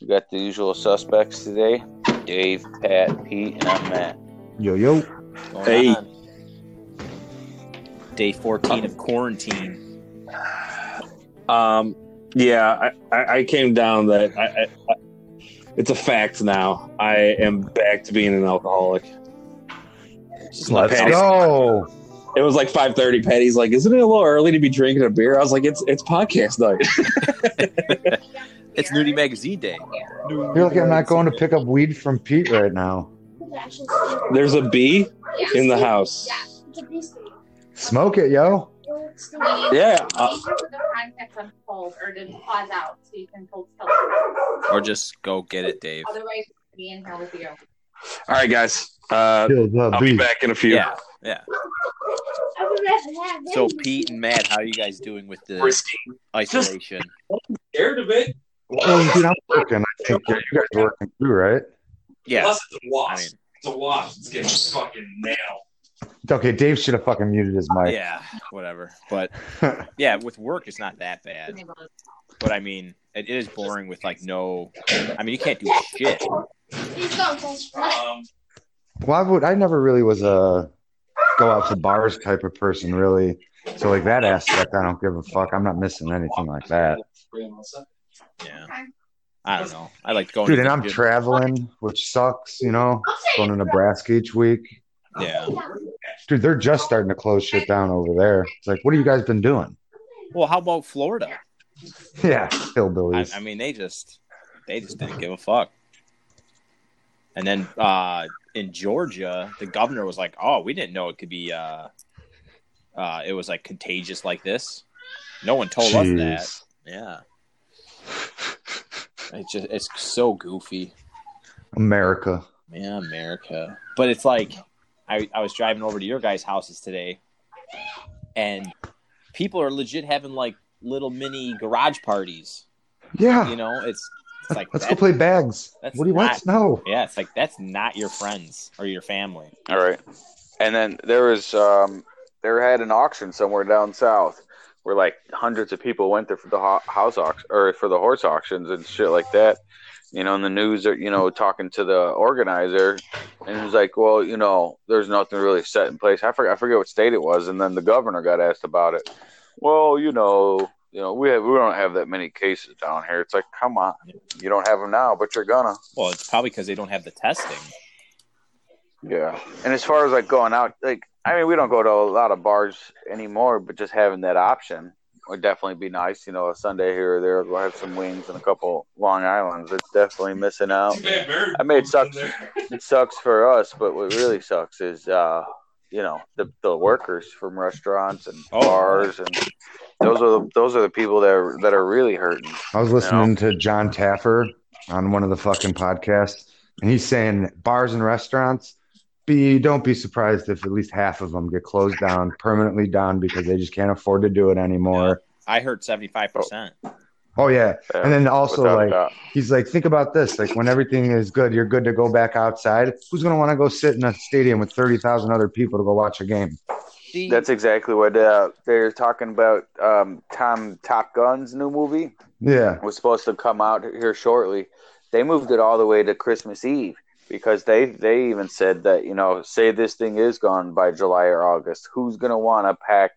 We got the usual suspects today: Dave, Pat, Pete, and I'm Matt. Yo yo. Hey. on? day 14 of quarantine. Um, yeah, I, I, I came down that I, I, I, it's a fact now. I am back to being an alcoholic. Let's Patty- go. It was like five thirty. Patty's like, "Isn't it a little early to be drinking a beer?" I was like, "It's it's podcast night." It's Nudie Magazine Day. You're lucky I'm not going to pick up weed from Pete right now. There's a bee in the house. Smoke it, yo. Yeah, uh, Put the podcast on hold or to pause out so you can hold still. Or just go get it, Dave. Otherwise, me in here with you. All right, guys. Uh, I'll be back in a few. Yeah, yeah. So Pete and Matt, how are you guys doing with the Risky. isolation? Scared of it. Well, dude, I'm working. I think yeah, you guys are working too, right? Yeah, Plus, it's a wasp. I mean, it's a wasp. It's getting fucking nailed. Okay, Dave should have fucking muted his mic. yeah, whatever. But yeah, with work, it's not that bad. But I mean, it is boring with like no. I mean, you can't do shit. Um, Well, I would. I never really was a go out to bars type of person, really. So like that aspect, I don't give a fuck. I'm not missing anything like that, Yeah, I don't know. I like going. dude. to And I'm gym. traveling, which sucks. You know, going to Nebraska each week. Yeah. Dude, they're just starting to close shit down over there. It's like, what have you guys been doing? Well, how about Florida? Yeah, I, hillbillies. I mean, they just they just didn't give a fuck. And then uh, in Georgia, the governor was like, "Oh, we didn't know it could be. Uh, uh, it was like contagious like this. No one told us that. Yeah, it's just it's so goofy, America. Yeah, America. But it's like I I was driving over to your guys' houses today, and people are legit having like little mini garage parties. Yeah, You know, it's it's like let's go play bags. that's What do you not- want? No. Yeah, it's like that's not your friends or your family. All right. And then there was um there had an auction somewhere down south where like hundreds of people went there for the ho- house auction or for the horse auctions and shit like that. You know, in the news, are you know, talking to the organizer, and he was like, "Well, you know, there's nothing really set in place." I forget, I forget what state it was, and then the governor got asked about it. Well, you know, you know, we have, we don't have that many cases down here. It's like, come on, you don't have them now, but you're gonna. Well, it's probably because they don't have the testing. Yeah. And as far as like going out, like I mean, we don't go to a lot of bars anymore, but just having that option would definitely be nice. You know, a Sunday here or there, go have some wings and a couple Long Islands. It's definitely missing out. I mean, it sucks. It sucks for us, but what really sucks is, uh, you know, the the workers from restaurants and Oh. bars, and those are the those are the people that are that are really hurting. I was listening to John Taffer on one of the fucking podcasts, and he's saying bars and restaurants. Be don't be surprised if at least half of them get closed down permanently down because they just can't afford to do it anymore. I heard seventy five percent. Oh yeah, Yeah, and then also without like he's like, think about this: like when everything is good, you're good to go back outside. Who's gonna want to go sit in a stadium with thirty thousand other people to go watch a game? That's exactly what uh, they're talking about. Um, Tom Top Gun's new movie. Yeah, was supposed to come out here shortly. They moved it all the way to Christmas Eve because they they even said that you know say this thing is gone by July or August, who's gonna want to pack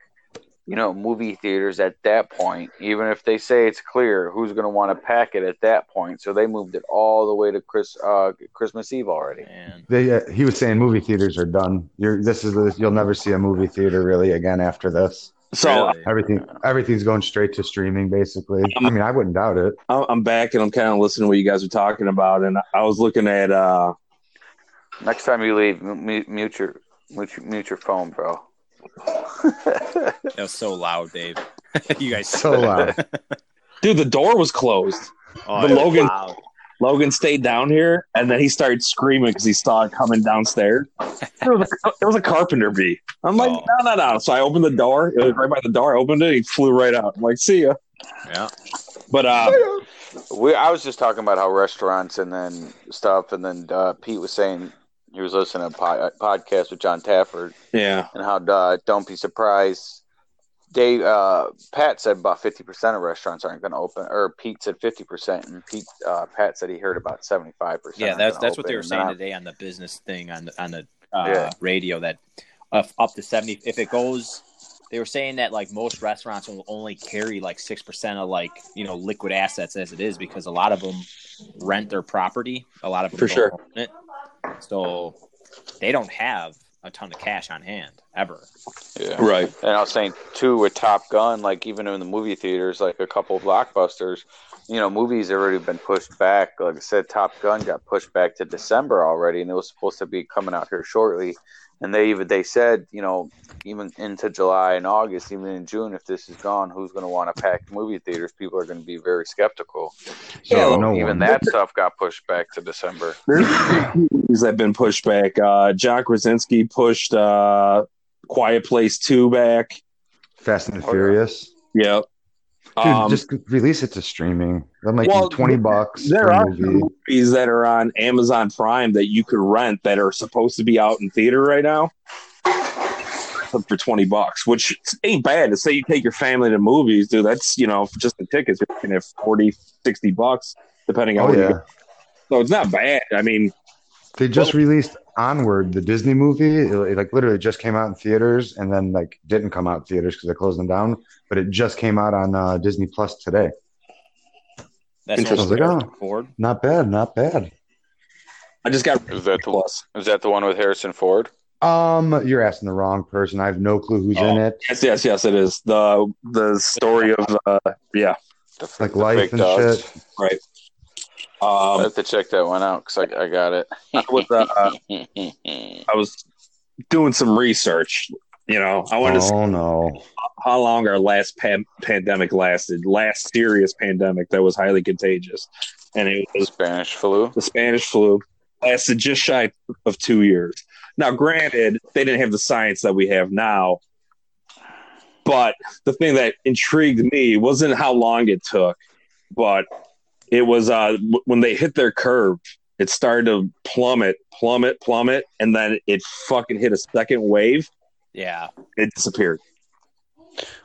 you know movie theaters at that point? Even if they say it's clear, who's gonna want to pack it at that point? So they moved it all the way to Chris uh, Christmas Eve already. Man. they. Uh, he was saying movie theaters are done. You're this is the, you'll never see a movie theater really again after this. So Really? Everything everything's going straight to streaming basically. I mean, I wouldn't doubt it. I'm I'm back and I'm kind of listening to what you guys are talking about, and I was looking at uh, Next time you leave, mute, mute your mute, your- mute your phone, bro. That was so loud, Dave. you guys So loud. dude, the door was closed. Oh, the Logan- loud. Logan stayed down here, and then he started screaming because he saw it coming downstairs. It was, a, it was a carpenter bee. I'm like, Oh. no, no, no. So I opened the door. It was right by the door. I opened it. He flew right out. I'm like, see ya. Yeah. But uh, We, I was just talking about how restaurants and then stuff, and then uh, Pete was saying he was listening to a po- podcast with John Taffer yeah, and how uh, don't be surprised Dave, uh, Pat said about fifty percent of restaurants aren't going to open, or Pete said fifty percent, and Pete, uh, Pat said he heard about seventy five percent. Yeah, that's that's what they were saying today on the business thing on the on the uh, Yeah. radio that uh, up to seventy. If it goes, they were saying that like most restaurants will only carry like six percent of like you know liquid assets as it is because a lot of them rent their property. A lot of them For sure. it, so they don't have a ton of cash on hand ever. Yeah. Right. And I was saying too with Top Gun, like even in the movie theaters, like a couple of blockbusters, you know, movies have already been pushed back. Like I said, Top Gun got pushed back to December already, and it was supposed to be coming out here shortly. And they even they said, you know, even into July and August, even in June, if this is gone, who's going to want to pack movie theaters? People are going to be very skeptical. So Yeah, no even one. that stuff got pushed back to December. There's movies that have been pushed back. Uh, John Krasinski pushed uh, Quiet Place 2 back. Fast and the Oh, yeah. Furious. Yep. Dude, Um, just release it to streaming. I'm like Well, twenty bucks there are movie. movies that are on Amazon Prime that you could rent that are supposed to be out in theater right now for 20 bucks, which ain't bad. To say you take your family to movies, dude, that's, you know, just the tickets, you're looking at 40, 60 bucks, depending on Oh yeah. So it's not bad. I mean, they just released Onward, the Disney movie. It, it, like literally just came out in theaters, and then like didn't come out in theaters because they closed them down. But it just came out on uh, Disney Plus today. That's Interesting. what I like, Ford. Not bad, not bad. I just got Is that the plus. is that the one with Harrison Ford? Um, you're asking the wrong person. I have no clue who's in Oh. it. Yes, yes, yes, it is. The the story of uh yeah. The, Like the life and dogs? shit. Right. I Um have to check that one out because I, I got it. I was, uh, I was doing some research. You know, I wanted to see Oh no. how long our last pan- pandemic lasted. Last serious pandemic that was highly contagious, and it was Spanish flu. the Spanish flu. Lasted just shy of two years. Now, granted, they didn't have the science that we have now, but the thing that intrigued me wasn't how long it took, but it was uh, when they hit their curve. It started to plummet, plummet, plummet, and then it fucking hit a second wave. Yeah, It disappeared.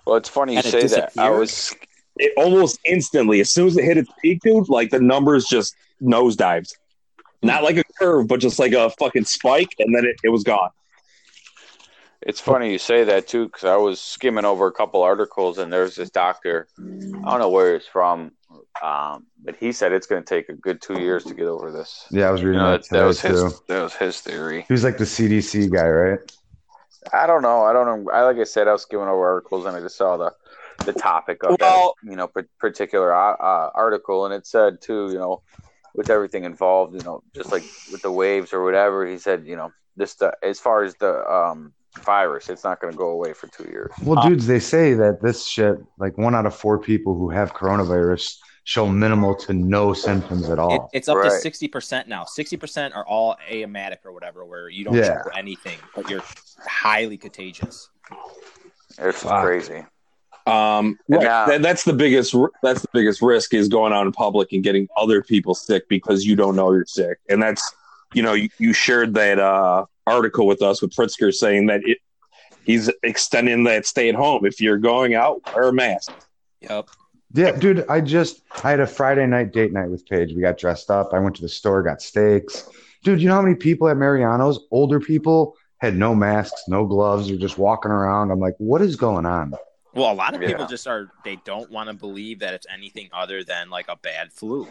Well, it's funny you And say that. I was it almost instantly, as soon as it hit its peak, dude, like the numbers just nosedived. Not like a curve, but just like a fucking spike, and then it, it was gone. It's funny you say that too, because I was skimming over a couple articles, and there's this doctor. I don't know where he's from, um, but he said it's going to take a good two years to get over this. Yeah, I was You reading know, that that, today that was too. his. That was his theory. He was like the CDC guy, right? I don't know. I don't know. I like I said, I was skimming over articles, and I just saw the the topic of Well- that, you know, par- particular uh, uh, article, and it said too, you know, with everything involved, you know, just like with the waves or whatever. He said, you know, this the, as far as the um, virus, it's not going to go away for two years. Well, Uh, dudes, they say that this shit, like one out of four people who have coronavirus show minimal to no symptoms at it, all. it's up to sixty percent now. Sixty percent are all aematic or whatever, where you don't Yeah. show anything, but you're highly contagious. It's Fuck. crazy. Um, And right. now- That- that's the biggest. That's the biggest risk is going out in public and getting other people sick because you don't know you're sick, and that's you know you, you shared that uh, article with us with Pritzker saying that it he's extending that stay at home. If you're going out, wear a mask. Yep. Yeah, dude, I just I had a Friday night date night with Paige. We got dressed up. I went to the store, got steaks. Dude, you know how many people at Mariano's, older people, had no masks, no gloves, or just walking around? I'm like, what is going on? Well, a lot of Yeah. people just are. They don't want to believe that it's anything other than like a bad flu.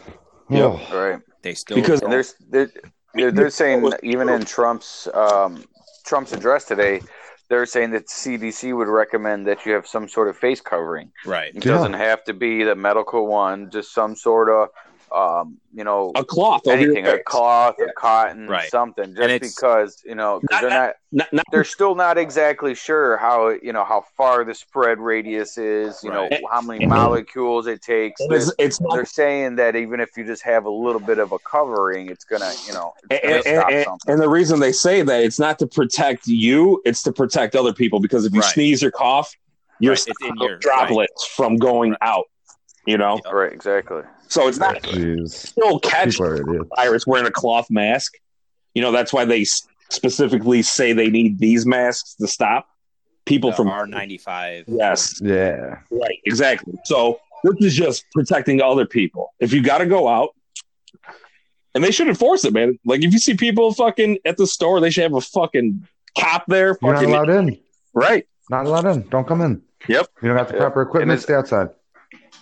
Yeah, Oh, Right. They still Because- And don't- there's they're, they're, they're saying even in Trump's um, Trump's address today, they're saying that CDC would recommend that you have some sort of face covering. right. It Yeah. doesn't have to be the medical one, just some sort of um, you know A cloth over anything, your a face. cloth, a cotton, Right. something, just because you know 'cause Not- they're not Not, not, they're still not exactly sure how you know how far the spread radius is. You Right. know how many molecules it takes. It is, it's, they're saying that even if you just have a little bit of a covering, it's gonna, you know, it's gonna and, stop and- something. and the reason they say that it's not to protect you, it's to protect other people because if you Right. sneeze or cough, you're Right, in your- droplets from going Right. out. You know, Yep. Right, exactly. So it's not oh, jeez. still catch People are idiots. virus wearing a cloth mask. You know, that's why they specifically say they need these masks to stop. people The from N95. yes, Yeah. right, exactly. So this is just protecting other people. If you got to go out, and they should enforce it, man. Like if you see people fucking at the store, they should have a fucking cop there. You're not allowed in. right. Not allowed in. Don't come in. Yep. You don't have the proper equipment. Stay outside.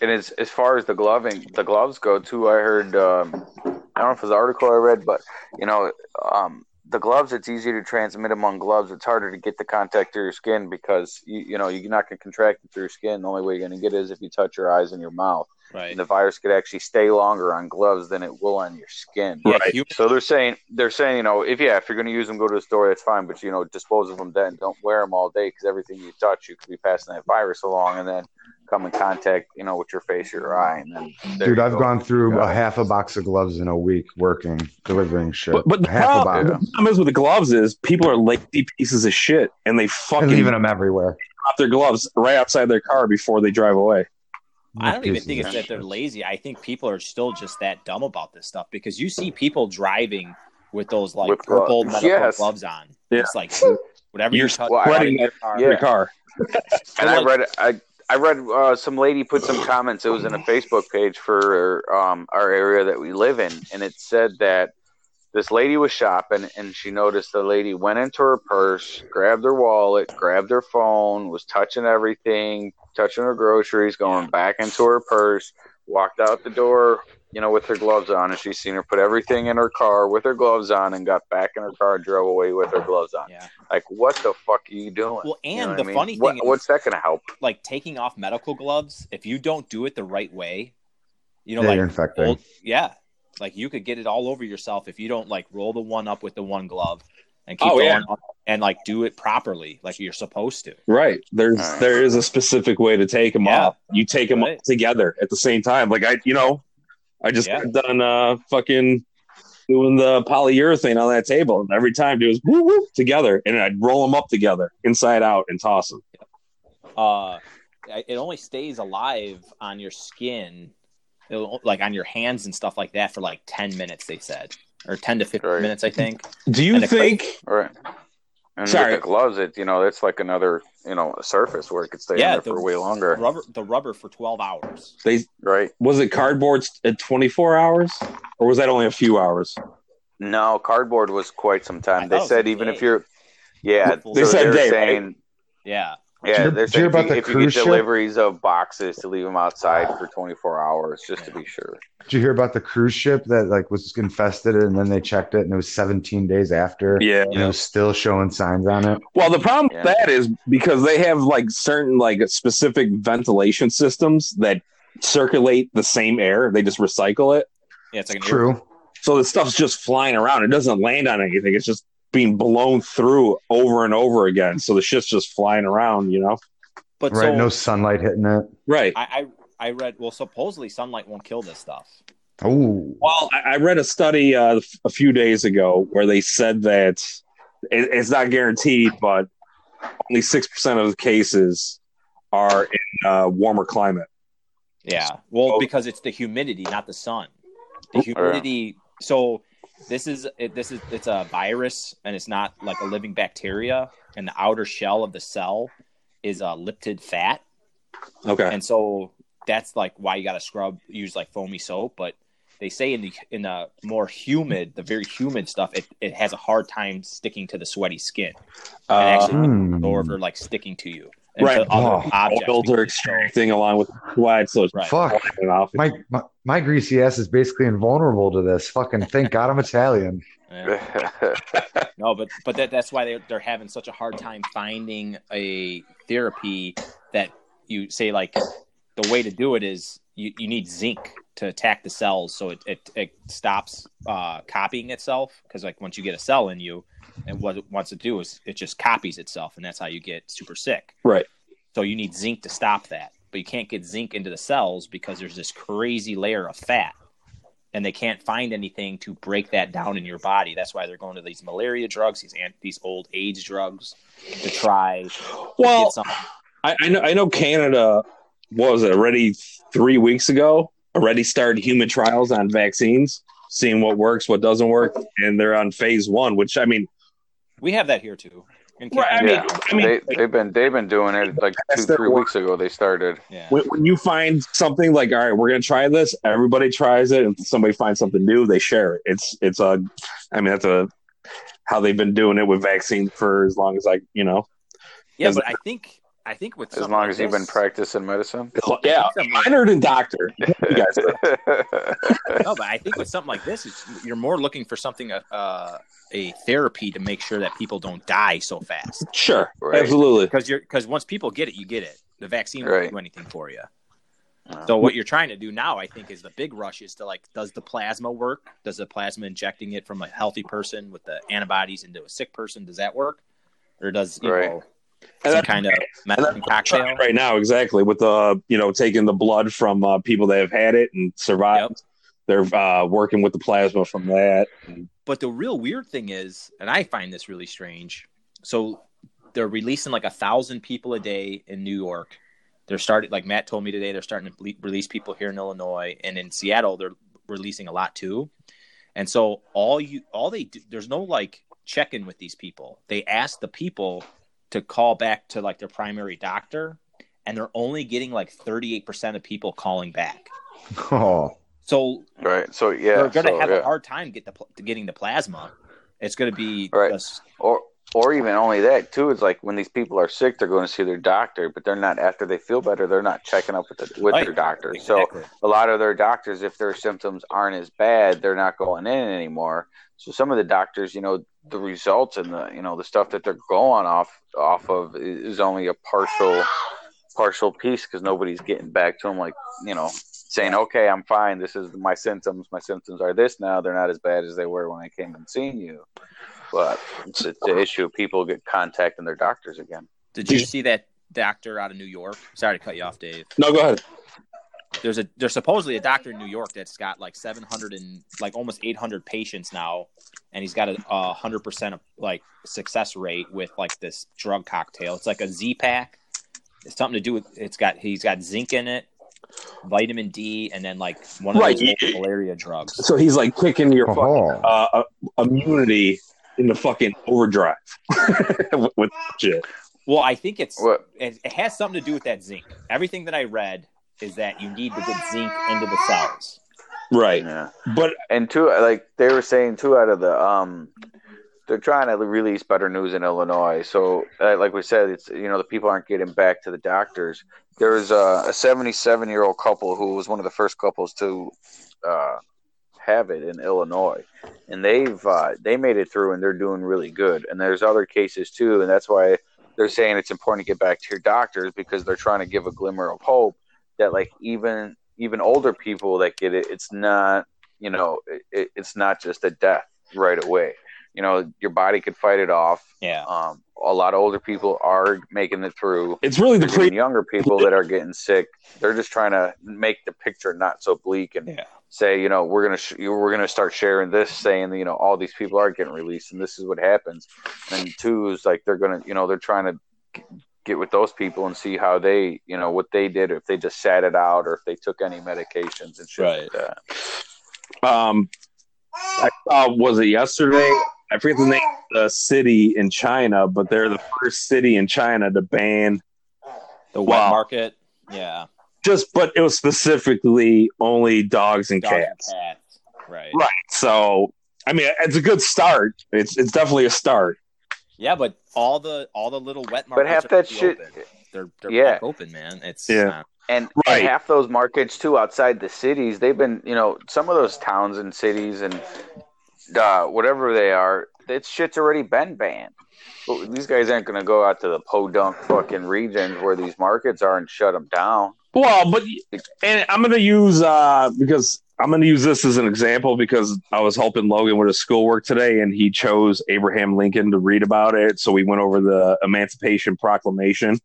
And as as far as the gloving, the gloves go too. I heard. Um, I don't know if it was an article I read, but you know, um, the gloves. It's easier to transmit among gloves. It's harder to get the contact to your skin because you you know you're not going to contract it through your skin. The only way you're going to get it is if you touch your eyes and your mouth. Right. And the virus could actually stay longer on gloves than it will on your skin. Yeah, Right. you- So they're saying they're saying you know if yeah if you're going to use them go to the store that's fine but you know dispose of them then don't wear them all day because everything you touch you could be passing that virus along and then come in contact you know with your face or your eye and then Dude, you I've go. gone through Yeah. a half a box of gloves in a week working, delivering shit. But, but the, half a problem, box. the problem is with the gloves is people are lazy pieces of shit and they fucking And fucking leaving them everywhere. drop their gloves right outside their car before they drive away. I don't even think it's that they're lazy. I think people are still just that dumb about this stuff because you see people driving with those like With purple gloves. medical Yes. gloves on. Yeah. It's like whatever You're you touch Well, I- right in your car. Yeah. Your car. and I read I I read uh, some lady put some comments. It was in a Facebook page for um, our area that we live in, and it said that this lady was shopping and she noticed the lady went into her purse, grabbed her wallet, grabbed her phone, was touching everything, touching her groceries, going back into her purse, walked out the door, you know, with her gloves on, and she seen her put everything in her car with her gloves on, and got back in her car, and drove away with her gloves on. Yeah. Like, what the fuck are you doing? Well, You know and the I mean? funny What- thing is- what's that going to help? Like taking off medical gloves, if you don't do it the right way, you know, yeah, like you're infecting. old, yeah, like you could get it all over yourself if you don't like roll the one up with the one glove and keep Oh, going yeah. and like do it properly, like you're supposed to. Right. There's All right. there is a specific way to take them Yeah. off. You take them Right. together at the same time. Like I, you know, I just Yeah. got done uh fucking doing the polyurethane on that table, and every time it was woo woo together, and I'd roll them up together inside out and toss them. uh it only stays alive on your skin It'll, like on your hands and stuff like that for like 10 minutes they said or 10 to 15 Right. minutes i think Do you And the think? All right. And Sorry. with the gloves, it you know it's like another you know surface where it could stay Yeah, in there the- for way longer, rubber the rubber for 12 hours They right? was it cardboard at 24 hours, or was that only a few hours? No, cardboard was quite some time. thought They said even day. if you're, yeah, They so said they're day, right? saying, yeah yeah, Did you- they're did you hear saying if about you, the if you cruise get ship? deliveries of boxes to leave them outside for 24 hours just to be sure. Did you hear about the cruise ship that like was infested and then they checked it and it was 17 days after Yeah. and it was still showing signs on it? Well, the problem Yeah. with that is because they have like certain like specific ventilation systems that circulate the same air. They just recycle it. yeah it's like an True. So the stuff's just flying around. It doesn't land on anything. It's just being blown through over and over again. So the shit's just flying around, you know? but Right. so no sunlight hitting it. Right. I, I i read well supposedly sunlight won't kill this stuff Oh, Well, I, I read a study uh, a few days ago where they said that it, it's not guaranteed, but only 6% of the cases are in uh, warmer climate. Yeah. Well, Oh. because it's the humidity, not the sun. The humidity. So this is it, this is it's a virus, and it's not like a living bacteria. And the outer shell of the cell is a lipid fat, Okay. and so that's like why you got to scrub, use like foamy soap. But they say in the in the more humid, the very humid stuff, it, it has a hard time sticking to the sweaty skin, and Uh, actually Hmm. or or like sticking to you. And Right. to other Oh, objects oils are because- extracting along with sweat, so it's Right. fuck. flying off. My, my my greasy ass is basically invulnerable to this. Fucking thank God I'm Italian. Yeah. No, but but that that's why they they're having such a hard time finding a therapy that you say like the way to do it is you, you need zinc to attack the cells so it it, it stops uh, copying itself because like once you get a cell in you and what it wants to do is it just copies itself and that's how you get super sick. Right. So you need zinc to stop that, but you can't get zinc into the cells because there's this crazy layer of fat and they can't find anything to break that down in your body. That's why they're going to these malaria drugs, these ant- these old age drugs to try. to Well, some- I, I know I know Canada what was it already three weeks ago already started human trials on vaccines, seeing what works, what doesn't work, and they're on phase one. Which I mean, we have that here too. In Right, I mean- yeah, I mean- they, they've been they've been doing it like two three work. weeks ago. They started. yeah. when, when you find something like all right we're going to try this everybody tries it and somebody finds something new they share it it's it's a i mean that's a how they've been doing it with vaccines for as long as i you know Yeah, but I think I think with As long like as you've been practicing medicine. yeah something like- minor than doctor you guys No, but I think with something like this, it's, you're more looking for something uh, a therapy to make sure that people don't die so fast. sure Right. absolutely Because you're because once people get it, you get it. The vaccine won't Right. do anything for you. No. So what you're trying to do now, I think, is the big rush is to like, does the plasma work? Does the plasma injecting it from a healthy person with the antibodies into a sick person does that work, or does you Right. know And some kind of medicine cocktail? right now exactly with the you know taking the blood from uh, people that have had it and survived they're uh, working with the plasma from that But the real weird thing is, and I find this really strange. So they're releasing like a thousand people a day in New York. They're starting, like Matt told me today, they're starting to release people here in Illinois and in Seattle. They're releasing a lot too. And so all you, all they do, there's no like check in with these people. They ask the people to call back to like their primary doctor, and they're only getting like 38% of people calling back. Oh, So right. So yeah. they're going to so, have yeah. a hard time get the pl- getting the plasma. It's going to be Right. just- or or even only that too. It's like when these people are sick, they're going to see their doctor, but they're not after they feel better. They're not checking up with the, with Right. their doctor. So a lot of their doctors, if their symptoms aren't as bad, they're not going in anymore. So some of the doctors, you know, the results and the you know the stuff that they're going off off of is only a partial partial piece because nobody's getting back to them like you know saying okay i'm fine. This is my symptoms. My symptoms are this now. They're not as bad as they were when i came and seen you. But it's, it's the issue of people get contacting their doctors again. Did you see that doctor out of New York? Sorry to cut you off, Dave. no go ahead There's a there's supposedly a doctor in New York that's got like 700 and like almost 800 patients now, and he's got a, a hundred percent of like success rate with like this drug cocktail. It's like a Z pack. It's something to do with it's got he's got zinc in it, vitamin D, and then like one of Right. those malaria drugs. so he's like kicking your fucking oh. uh, uh, immunity into fucking overdrive with, with shit. Well, I think it's what it, it has something to do with that zinc. Everything that I read is that you need to get zinc into the cells. Right. yeah. But and two like they were saying two out of the um they're trying to release better news in illinois. So uh, like we said it's you know the people aren't getting back to the doctors. There's a, a 77 year old couple who was one of the first couples to uh have it in illinois. And they've uh they made it through and they're doing really good. And there's other cases too. And that's why they're saying it's important to get back to your doctors because they're trying to give a glimmer of hope that like even even older people that get it it's not you know it, it's not just a death right away you know your body could fight it off Yeah. um, a lot of older people are making it through it's really the even pre. younger people that are getting sick they're just trying to make the picture not so bleak and Yeah. say you know we're gonna sh- we're gonna start sharing this saying you know all these people are getting released and this is what happens and two is like they're gonna you know they're trying to g- get with those people and see how they you know what they did or if they just sat it out or if they took any medications and shit like that Um, I saw was it yesterday? I forget the name of the city in China, but they're the first city in China to ban The wet Wow. market. Yeah. just, but it was specifically only dogs and Dogs and cats. cats. Right. Right. So, I mean, it's a good start. It's it's definitely a start. Yeah, but all the all the little wet but markets half are that shit open. They're they're Yeah. back open, man. It's Yeah. not- and, Right. and half those markets too outside the cities they've been you know some of those towns and cities and uh, whatever they are that shit's already been banned but these guys aren't going to go out to the podunk fucking regions where these markets are and shut them down Well, but and I'm going to use uh because I'm going to use this as an example because I was helping Logan with his schoolwork today, and he chose Abraham Lincoln to read about it. So we went over the Emancipation Proclamation,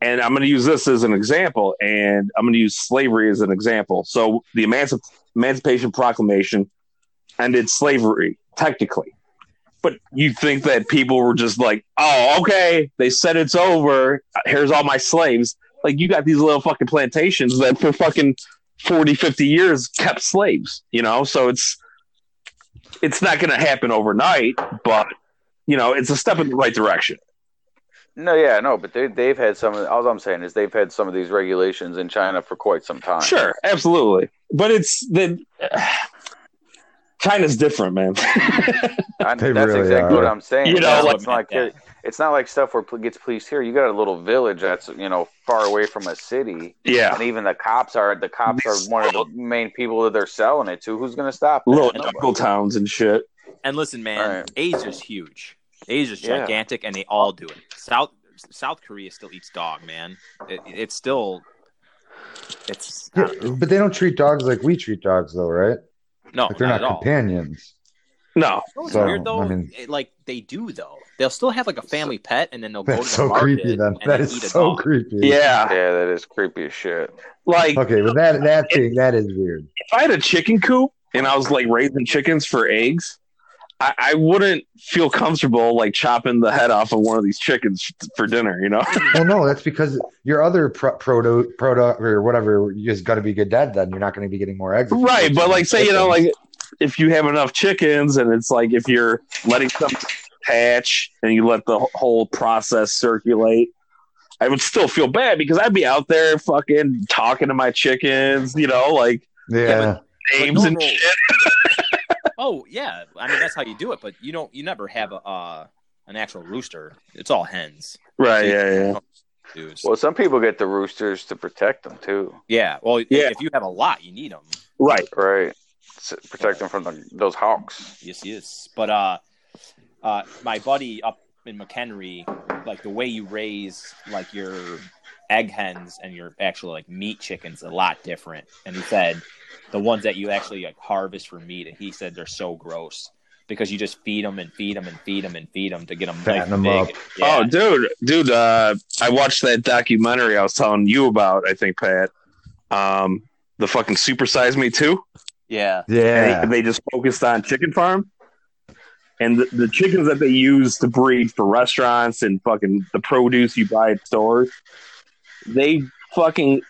and I'm going to use this as an example, and I'm going to use slavery as an example. So the Emancip- Emancipation Proclamation ended slavery technically. But you think that people were just like, oh, okay, they said it's over. Here's all my slaves like you got these little fucking plantations that for fucking 40 50 years kept slaves you know so it's it's not going to happen overnight but you know, it's a step in the right direction. No, yeah, no, but they they've had some. All I'm saying is they've had some of these regulations in China for quite some time. Sure, absolutely, but it's the China's different, man. I, They that's really exactly are. what I'm saying. You know, That's like- what's like it- it's not like stuff where it gets policed here. You got a little village that's you know far away from a city, yeah, and even the cops are the cops are one of the main people that they're selling it to. Who's going to stop? little Nobody. towns and shit. And listen, man, All right. Asia's huge. Asia's Yeah. gigantic, and they all do it. South South Korea still eats dog, man. It, it's still, it's Yeah, but they don't treat dogs like we treat dogs, though, right? no, Like they're not not, at all. companions. No, You know So, weird though? I mean- It- like they do though. They'll still have like a family pet, and then they'll go to That's the so market creepy. Then and that then is eat so dog. creepy. yeah, Yeah, that is creepy as shit. like Okay, but that that thing that is weird. if I had a chicken coop and I was like raising chickens for eggs, I, I wouldn't feel comfortable like chopping the head off of one of these chickens for dinner. You know? Well, no, that's because your other pro- proto product or whatever you just got to be good dead. Then you're not going to be getting more eggs. right, but like say you know like if you have enough chickens and it's like if you're letting some hatch and you let the whole process circulate. I would still feel bad because I'd be out there fucking talking to my chickens, you know, like yeah, names and normal- shit. Oh yeah, I mean that's how you do it. But you don't. You never have a uh, an actual rooster. It's all hens. Right, yeah, yeah. Dudes. Well, some people get the roosters to protect them too, yeah. Well, Yeah. if you have a lot, you need them. Right. right? S- Protect them from the, those hawks. Yes, yes. But uh, uh, my buddy up in McHenry, like the way you raise like your egg hens and your actual like meat chickens a lot different. And he said the ones that you actually like harvest for meat, and he said they're so gross because you just feed them and feed them and feed them and feed them to get them Fatten nice and 'em big. up. Yeah. Oh, dude, dude, uh, I watched that documentary I was telling you about. I think Pat, um, the fucking Super Size Me too. Yeah. yeah. And they, they just focused on chicken farm, and the, the chickens that they use to breed for restaurants and fucking the produce you buy at stores. They fucking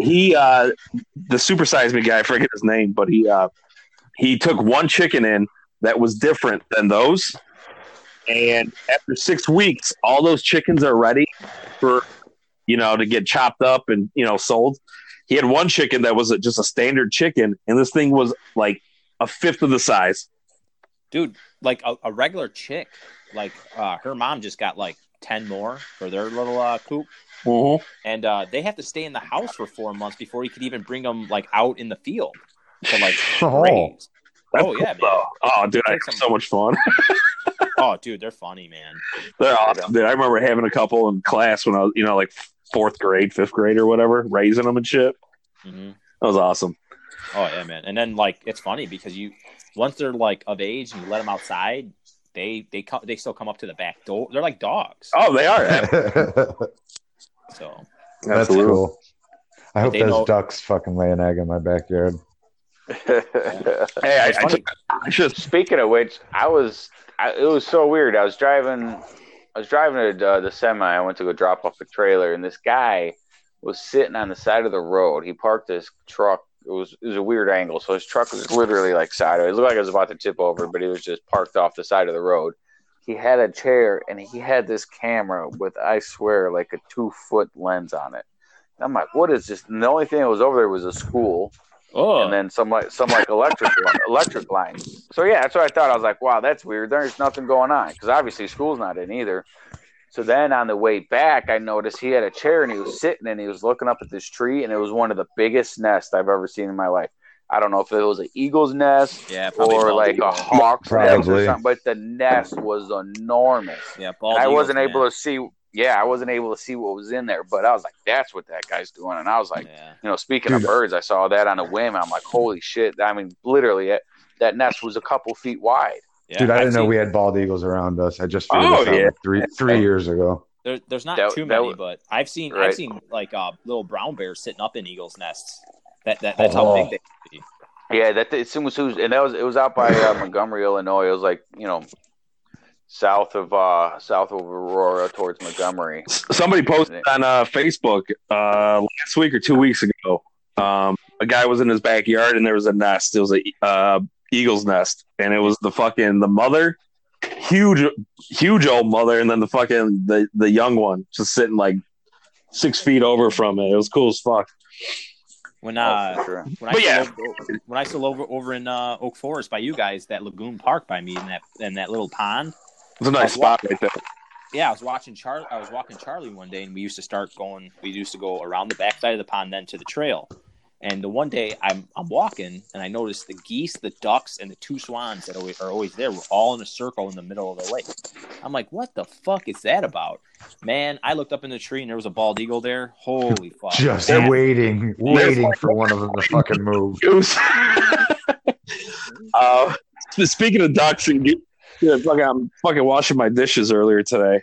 he uh the Super Size Me guy, I forget his name, but he uh he took one chicken in that was different than those. And after six weeks, all those chickens are ready for, you know, to get chopped up and, you know, sold. He had one chicken that was a, just a standard chicken, and this thing was like a fifth of the size. dude like a, a regular chick like uh her mom just got like 10 more for their little uh coop and uh they have to stay in the house for four months before he could even bring them like out in the field to like Oh. raise That's oh yeah man. though. Oh, dude, I had so much fun. oh dude they're funny man They're awesome, dude. I remember having a couple in class when I was, you know, like fourth grade, fifth grade, or whatever, raising them and shit. hmm That was awesome. oh yeah man and then like it's funny because you once they're like of age and you let them outside they they come they still come up to the back door they're like dogs Oh, they are. so That's Absolutely. cool. I hope they those know- ducks fucking lay an egg in my backyard. Hey, I, It's I, funny. took, I should. Speaking of which, I was I, it was so weird. I was driving I was driving uh, the semi. I went to go drop off a trailer, and this guy was sitting on the side of the road. He parked his truck. It was it was a weird angle, so his truck was literally like sideways. It looked like it was about to tip over, but he was just parked off the side of the road. He had a chair, and he had this camera with I swear like a two foot lens on it. I'm like, what is this? And the only thing that was over there was a school oh and then some like some like electric electric lines. So yeah, that's what I thought. I was like, wow, that's weird. There's nothing going on because obviously school's not in either. So then on the way back, I noticed he had a chair and he was sitting and he was looking up at this tree and it was one of the biggest nests I've ever seen in my life. I don't know if it was an eagle's nest yeah or bald like a eagle. hawk's nest or something, but the nest was enormous. yeah I wasn't man. able to see. Yeah, I wasn't able to see what was in there, but I was like, "That's what that guy's doing." And I was like, yeah you know, speaking of birds, I saw that on a whim. I'm like, holy shit! I mean, literally, it, that nest was a couple feet wide. yeah Dude, I I've didn't know seen- we had bald eagles around us. I just figured Oh, this out yeah. like three three years ago. There, there's not That- too many, was- but I've seen Right. I've seen like uh, little brown bears sitting up in eagles' nests. That, that that's how Oh. big they can be. Yeah, that it was, it was and that was it was out by uh, Montgomery, Illinois. It was like you know, south of uh south of Aurora towards Montgomery. Somebody posted on uh, Facebook uh, last week or two weeks ago. Um, a guy was in his backyard and there was a nest. It was a uh, eagle's nest, and it was the fucking the mother huge, huge old mother, and then the fucking the the young one just sitting like six feet over from it. It was cool as fuck. When Oh, uh, for sure. when I But yeah. over, when I still over over in uh, Oak Forest by you guys, that lagoon park by me, and that and that little pond. It's a nice spot right there. Yeah, I was watching Charlie. I was walking Charlie one day, and we used to start going. We used to go around the backside of the pond, then to the trail. And the one day I'm I'm walking, and I noticed the geese, the ducks, and the two swans that are always there were all in a circle in the middle of the lake. I'm like, what the fuck is that about? Man, I looked up in the tree, and there was a bald eagle there. Holy fuck! Just Yeah. waiting, waiting for one of them to fucking move. Uh, speaking of ducks, and ge- yeah, fucking, I'm fucking washing my dishes earlier today.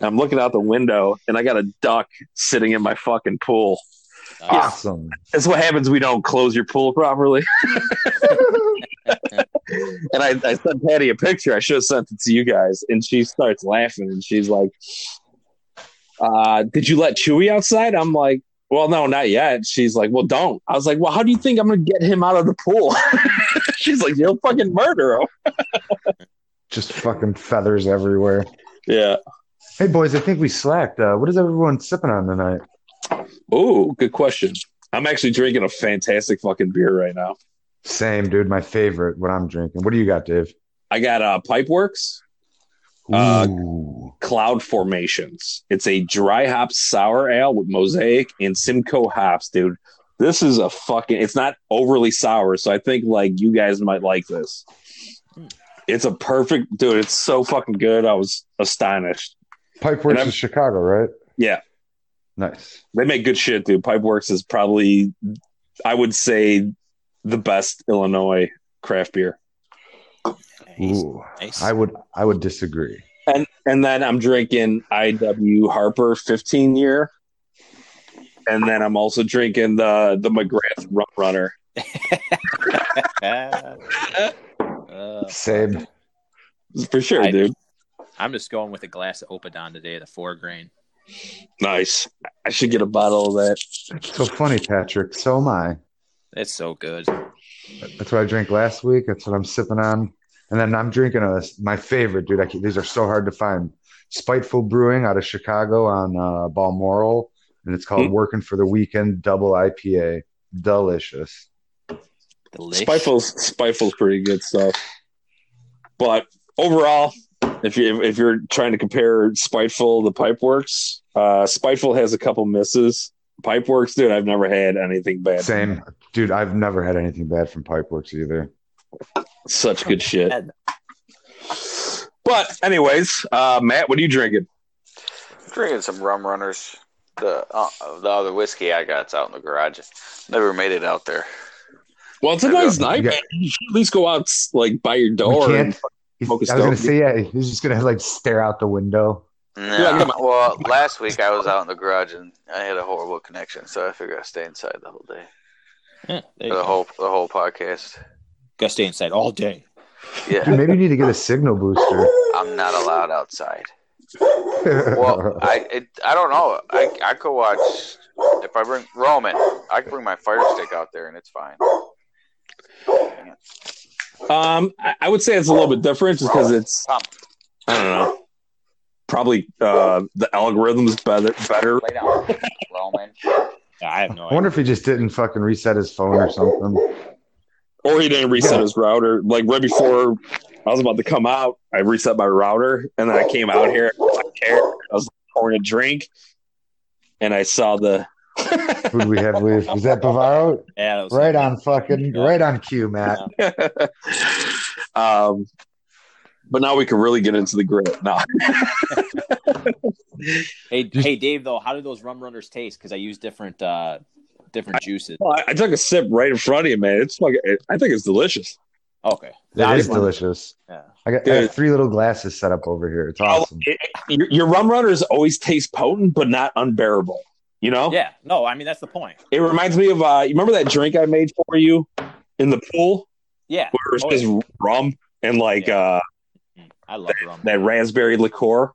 And I'm looking out the window, and I got a duck sitting in my fucking pool. Awesome. That's what happens. We don't close your pool properly. and I, I sent Patty a picture. I should have sent it to you guys. And she starts laughing, and she's like, uh, "Did you let Chewy outside?" I'm like, "Well, no, not yet." She's like, "Well, don't." I was like, "Well, how do you think I'm going to get him out of the pool?" she's like, "You'll fucking murder him." Just fucking feathers everywhere. Yeah. Hey boys, I think we slacked. Uh, what is everyone sipping on tonight? Oh, good question. I'm actually drinking a fantastic fucking beer right now. Same, dude. My favorite. What I'm drinking. What do you got, Dave? I got uh, Pipeworks. Uh, Ooh. Cloud Formations. It's a dry hop sour ale with Mosaic and Simcoe hops, dude. This is a fucking. It's not overly sour, so I think like you guys might like this. It's a perfect, dude. It's so fucking good. I was astonished. and Pipeworks is Chicago, right? Yeah, Nice. they make good shit, dude. Pipeworks is probably, I would say, the best Illinois craft beer. nice, Ooh. nice. I would I would disagree. And and then I'm drinking IW Harper 15 year. And then I'm also drinking the the McGrath Rum Runner. Uh, Same. For sure, I- dude. I'm just going with a glass of Oppidan today, the four grain. Nice. I should get a bottle of that. It's so funny, Patrick. So am I. It's so good. That's what I drank last week. That's what I'm sipping on. And then I'm drinking a my favorite, dude. I, keep- these are so hard to find. Spiteful Brewing out of Chicago on uh, Balmoral, and it's called Hmm. Working for the Weekend Double IPA. Delicious. Delicious. Spiteful's Spiteful's pretty good stuff. But overall, if you if you're trying to compare Spiteful to Pipeworks, uh, Spiteful has a couple misses. Pipeworks, dude, I've never had anything bad. Same, dude. I've never had anything bad from Pipeworks either. Such good shit. But anyways, uh, Matt, what are you drinking? Drinking some rum runners. The uh, the other whiskey I got's out in the garage. Never made it out there. Well, it's a Yeah. nice night, Yeah. man. You should at least go out like by your door. and- can't. I smoke a was gonna say, yeah, he's just gonna like stare out the window. No, Yeah, come well, last week I was out in the garage and I had a horrible connection, so I figured I'd stay inside the whole day. Yeah, there The go. whole the whole podcast. Gotta stay inside all day. Yeah, Dude, maybe you need to get a signal booster. I'm not allowed outside. Well, I it, I don't know. I I could watch if I bring Roman. I could bring my fire stick out there and it's fine. Um, I, I would say it's a little bit different just because it's I don't know. Probably uh, the algorithm's better. Better. Roman. I have no I wonder idea. if he just didn't fucking reset his phone or something. Or he didn't reset Yeah. his router. Like right before I was about to come out, I reset my router, and then I came out here. I cared. I was pouring a drink, and I saw the. Who do we have leave? Is that Bavaro? Yeah, that was Right on fucking right on cue, Matt. um, but now we can really get into the grit. No, Hey, Just- hey, Dave. Though, how do those rum runners taste? Because I use different, uh different juices. Well, I, I took a sip right in front of you, man. It's fucking. I think it's delicious. Okay, It I is just wanted- delicious. Yeah. I got, I got three little glasses set up over here. It's awesome. It- it- your, your rum runners always taste potent, but not unbearable. You know, Yeah, no, I mean that's the point. it reminds me of. uh You remember that drink I made for you in the pool, Yeah, where it was Oh, just rum and like Yeah. uh I love rum. that raspberry liqueur.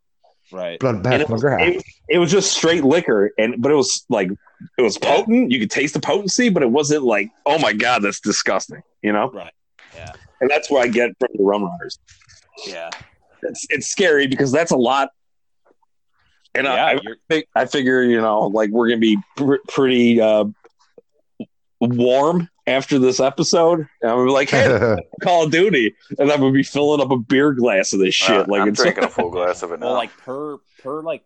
Right. Bloodbath And it was, it, it was just straight liquor, and but it was like it was potent. You could taste the potency, but it wasn't like, oh my god, that's disgusting. You know, Right. Yeah. and that's what I get from the rum runners. Yeah. it's, it's scary because that's a lot. And yeah, I, I, you're, think, I figure, you know, like we're going to be pr- pretty uh, warm after this episode. And I'm gonna be like, hey, Call of Duty. And I'm going to be filling up a beer glass of this shit. Uh, like I'm it's drinking a full glass of it now. well, like per per like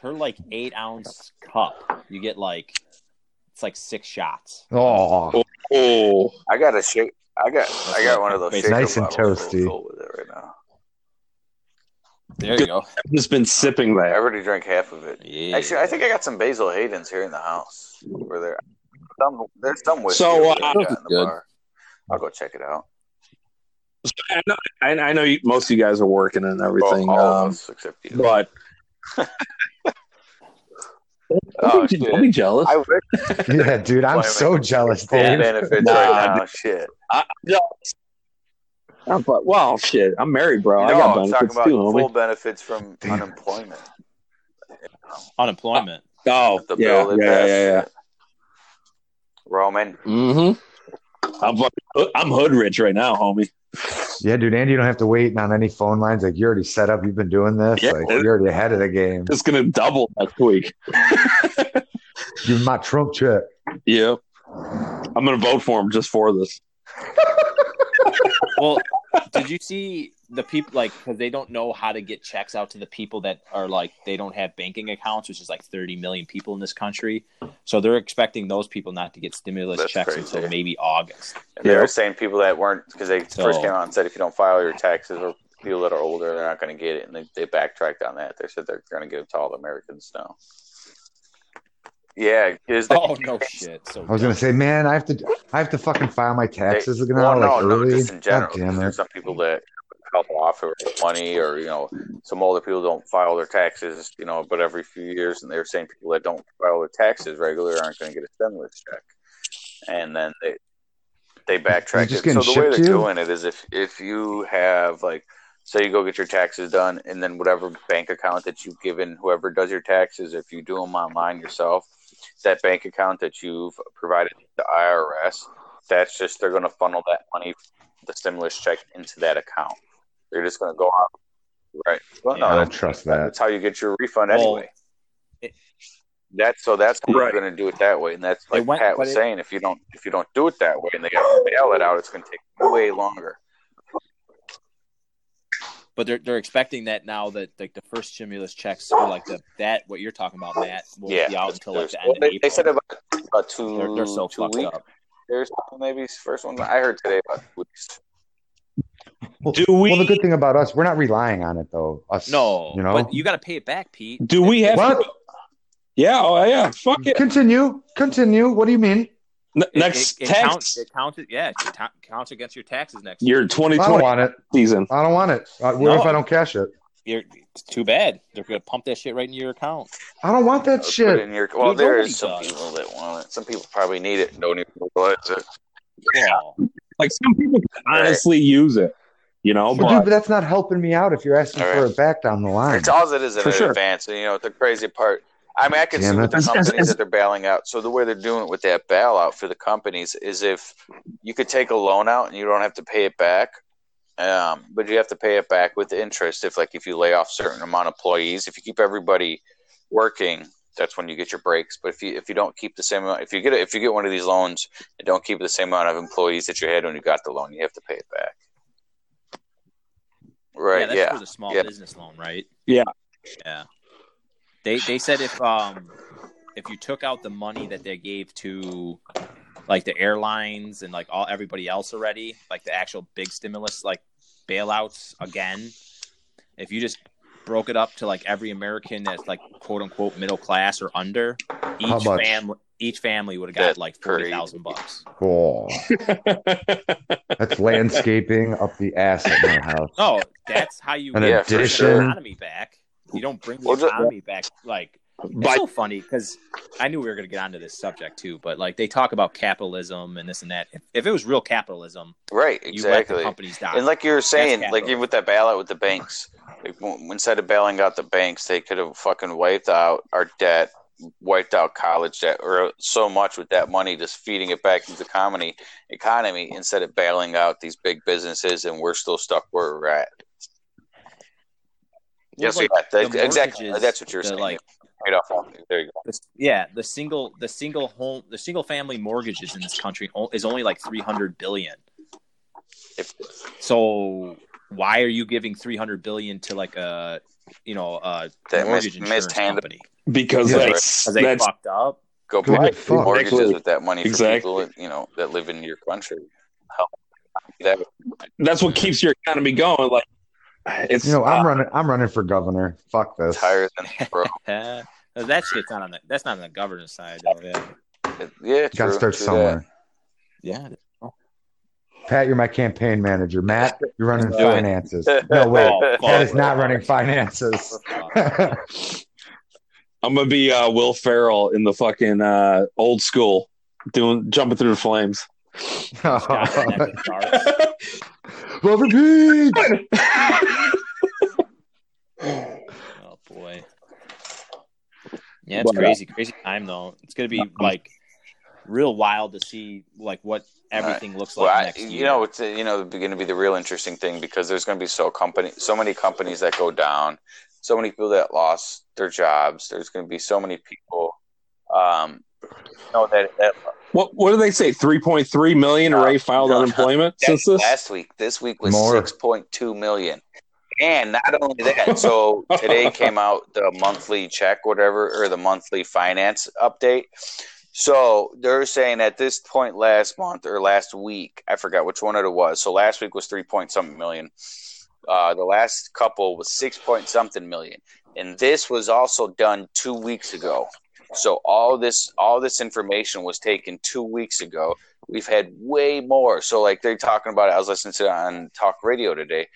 per like eight ounce cup, you get like it's like six shots. oh, oh, I got a shake. I got I got one of those Nice and toasty. with it right now. There you go. I've just been sipping that. I that. already drank half of it. Yeah. Actually, I think I got some Basil Hayden's here in the house. Where there, some there's some whiskey So, over uh, there I got in the good. bar. I'll go check it out. I know, I, I know you, most of you guys are working and everything. All, all of um, us except you. but Oh, don't, be, don't be jealous. I wish yeah, dude, I'm so jealous, full Dave. benefits Nah, right now. Shit. I, no. I'm, well, shit. I'm married, bro. I no, got I'm talking benefits about too, homie. full benefits from Damn. unemployment. Unemployment. Oh, The yeah, bill they yeah, yeah, yeah. Roman, Mm-hmm. I'm fucking- I'm hood rich right now, homie. Yeah, dude, Andy, you don't have to wait on any phone lines. Like, you're already set up. You've been doing this. Yeah. Like, you're already ahead of the game. It's gonna double next week. Give me my Trump check. Yeah, I'm gonna vote for him just for this. Well, did you see the people like because they don't know how to get checks out to the people that are like they don't have banking accounts, which is like 30 million people in this country. So they're expecting those people not to get stimulus That's checks crazy. until maybe August. and they Yeah. were saying people that weren't because they So- first came out and said if you don't file your taxes or people that are older, they're not going to get it, and they, they backtracked on that. They said they're going to give it to all the Americans now. Yeah, is the, Oh no shit! So I was gonna say, man, I have to, I have to fucking file my taxes They- again well, now, no, like no, just in general. God damn There's it. some people that help off or money, or you know, some older people don't file their taxes, you know, but every few years, and they're saying people that don't file their taxes regularly aren't going to get a stimulus check, and then they they backtrack just it. So the way shipped they're you? doing it is if if you have like. Say you go get your taxes done, and then whatever bank account that you've given whoever does your taxes, if you do them online yourself, that bank account that you've provided to the IRS, that's just they're going to funnel that money, the stimulus check, into that account. They're just going to go out, right? Well, no, I don't trust that. that's how you get your refund Well, anyway. it- that's so that's how Right. you're going to do it that way, and that's It like went- Pat was it- saying. If you don't, if you don't do it that way, and they got to bail it out, it's going to take way longer. But they're they're expecting that now that like the first stimulus checks or like the that what you're talking about, Matt, will yeah, be out until like the end well, of they, April. they said about, about 2 they're, they're so two fucked weeks. up. There's maybe first one. I heard today about two weeks. Well, Do we? well, the good thing about us, we're not relying on it though. Us, No, you know. but you got to pay it back, Pete. do we have? what? Yeah. Oh, yeah. Fuck it. Continue, continue. What do you mean? N- It- next it, it tax counts. It counts. Yeah, it ta- counts against your taxes next year. year I don't 2020 want it. season. I don't want it. Uh, what No. if I don't cash it? You're, it's too bad. They're gonna pump that shit right into your account. I don't want that Put shit. in your, well, Dude, there some does. people that want it. Some people probably need it and don't even realize it. Yeah. Like some people can honestly use it, you know. Well, dude, But but that's not helping me out if you're asking All for it back down the line. It's all it is in For sure. advance. And, you know, the crazy part. I mean, I can Damn see it. with the As- as- companies as- that they're bailing out. So the way they're doing it with that bailout for the companies is if you could take a loan out and you don't have to pay it back, um, but you have to pay it back with interest. If like if you lay off certain amount of employees, if you keep everybody working, that's when you get your breaks. But if you if you don't keep the same amount, if you get if you get one of these loans and don't keep the same amount of employees that you had when you got the loan, you have to pay it back. Right? yeah, that's Yeah. for the small Yeah. business loan, right? Yeah. Yeah. They they said if um if you took out the money that they gave to like the airlines and like all everybody else already, like the actual big stimulus like bailouts again, if you just broke it up to like every American that's like quote unquote middle class or under, each family each family would have got That's like crazy. forty thousand bucks. Oh, that's landscaping up the ass at my house. Oh, that's how you An get the addition. economy back. You don't bring the economy back. Like it's By- so funny because I knew we were going to get onto this subject too, but like they talk about capitalism and this and that. If, if it was real capitalism, Right. you let the Exactly. companies die. And like you were saying, like even with that bailout with the banks, like, instead of bailing out the banks, they could have fucking wiped out our debt, wiped out college debt, or so much with that money, just feeding it back into the economy, economy instead of bailing out these big businesses, and we're still stuck where we're at. Yes, like, yeah, that- the exactly. That's what you're the, saying. Like Right off. There you go. the, yeah, the single the single home the single family mortgages in this country is only like three hundred billion. If So why are you giving three hundred billion to like a you know a That mortgage mis- insurance mishandled- company? because Yeah. that's Because they that's fucked up. go Good buy fuck. mortgages Exactly. with that money for Exactly. people you know that live in your country. Help. That that's what keeps your economy going. Like it's You know, I'm running. I'm running for governor. Fuck this. higher than bro. That shit's not on the that's not on the governance side though. Yeah. It, yeah. Got to start true somewhere. Yeah. Pat, you're my campaign manager. Matt, you're running Do finances. No way. Oh, Pat is not running finances. I'm gonna be uh, Will Ferrell in the fucking uh, old school, doing jumping through the flames. Got the neck of cards. Robert Pete. Oh boy. Yeah, it's But, uh, crazy, crazy time though. It's gonna be like real wild to see like what everything looks like Well, I, next year. you know, it's uh, you know going to be the real interesting thing because there's going to be so company, so many companies that go down, so many people that lost their jobs. There's going to be so many people, um, you know that, that What what do they say? Three point three million array already filed no, no. unemployment That's since this. last week. This week was More. six point two million. And not only that, so today came out the monthly check, whatever, or the monthly finance update. So they're saying at this point last month or last week, I forgot which one it was. So last week was three point something million. Uh, the last couple was six point something million, and this was also done two weeks ago. So all this all this information was taken two weeks ago. We've had way more. So like they're talking about it. I was listening to it on talk radio today.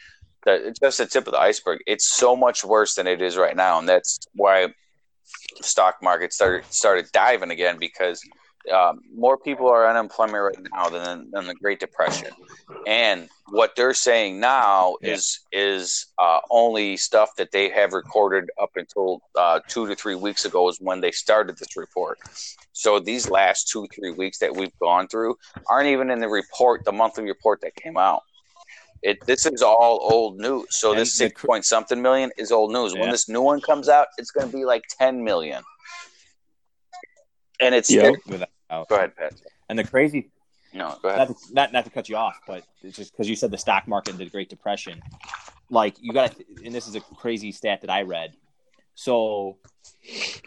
That it's just the tip of the iceberg. It's so much worse than it is right now, and that's why stock market started started diving again because um, more people are unemployment right now than than the Great Depression, and what they're saying now Yeah. is is uh, only stuff that they have recorded up until uh, two to three weeks ago is when they started this report. So these last two three weeks that we've gone through aren't even in the report, the monthly report that came out. It this is all old news. So And this six point something million is old news. Yeah. When this new one comes out, it's going to be like ten million. And it's Yep. Without go ahead, Pat. and the crazy No, go not ahead. to, not not to cut you off, but it's just because you said the stock market and the Great Depression. Like you got, to and this is a crazy stat that I read. So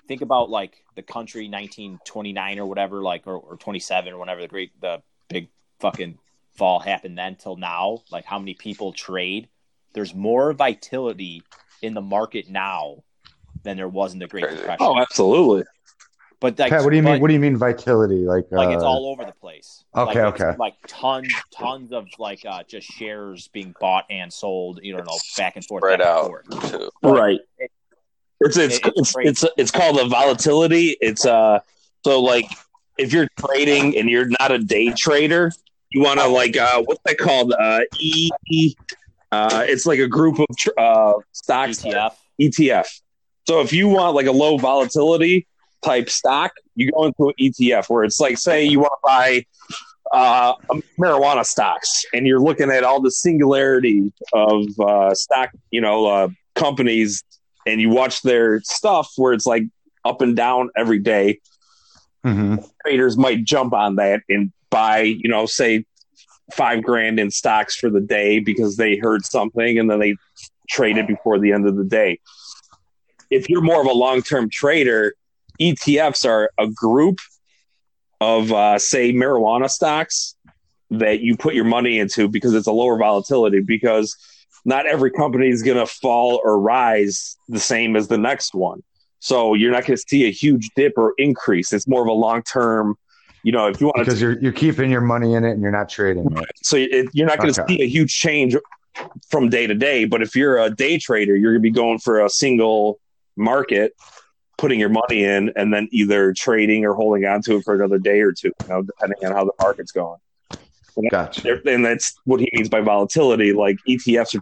think about like the country 1929 or whatever, like or, or 27 or whenever the great the big fucking fall happened then till now. Like how many people trade? There's more vitality in the market now than there was in the Great Depression. Oh, absolutely. But like, Pat, what do you but- mean? What do you mean vitality? Like, like it's uh, all over the place. okay, like, okay. Like tons, tons of like uh, just shares being bought and sold. You don't know, back and forth, Spread out forth. too. Right. It- It's it's it- it's it's it's it's called a volatility. It's uh so like if you're trading and you're not a day trader, you want to like uh what's that called uh E uh it's like a group of tr- uh stocks ETF. ETF. So if you want like a low volatility type stock, you go into an ETF where it's like, say you want to buy uh, marijuana stocks, and you're looking at all the singularity of uh, stock, you know, uh, companies, and you watch their stuff where it's like up and down every day. mhm. Traders might jump on that and buy, you know, say five grand in stocks for the day because they heard something, and then they trade it before the end of the day if you're more of a long-term trader, ETFs are a group of uh, say marijuana stocks that you put your money into because it's a lower volatility because not every company is going to fall or rise the same as the next one. So you're not going to see a huge dip or increase. It's more of a long-term, you know, if you want to Because you're you're keeping your money in it and you're not trading it. so it, you're not going to Okay. see a huge change from day to day. But if you're a day trader, you're going to be going for a single market, putting your money in, and then either trading or holding on to it for another day or two, you know, depending on how the market's going. Gotcha. And that's what he means by volatility. Like ETFs are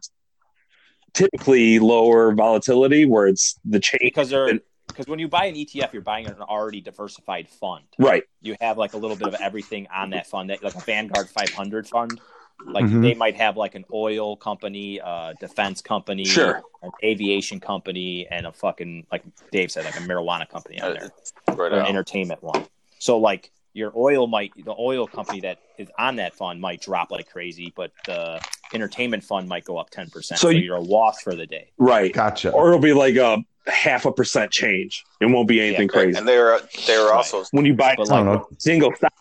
typically lower volatility, where it's the change. because they're because when you buy an ETF, you're buying an already diversified fund. Right. You have like a little bit of everything on that fund, that like a Vanguard 500 fund. Like Mhm. they might have like an oil company, a defense company, Sure. an aviation company, and a fucking like Dave said, like a marijuana company on there, Right an on. entertainment one. So like your oil might the oil company that is on that fund might drop like crazy, but the entertainment fund might go up ten percent. So So, you- you're a wash for the day. Right. Gotcha. Or it'll be like a half a percent change. It won't be anything Yeah, crazy. And they were they were also when you buy But I don't like know. single stock,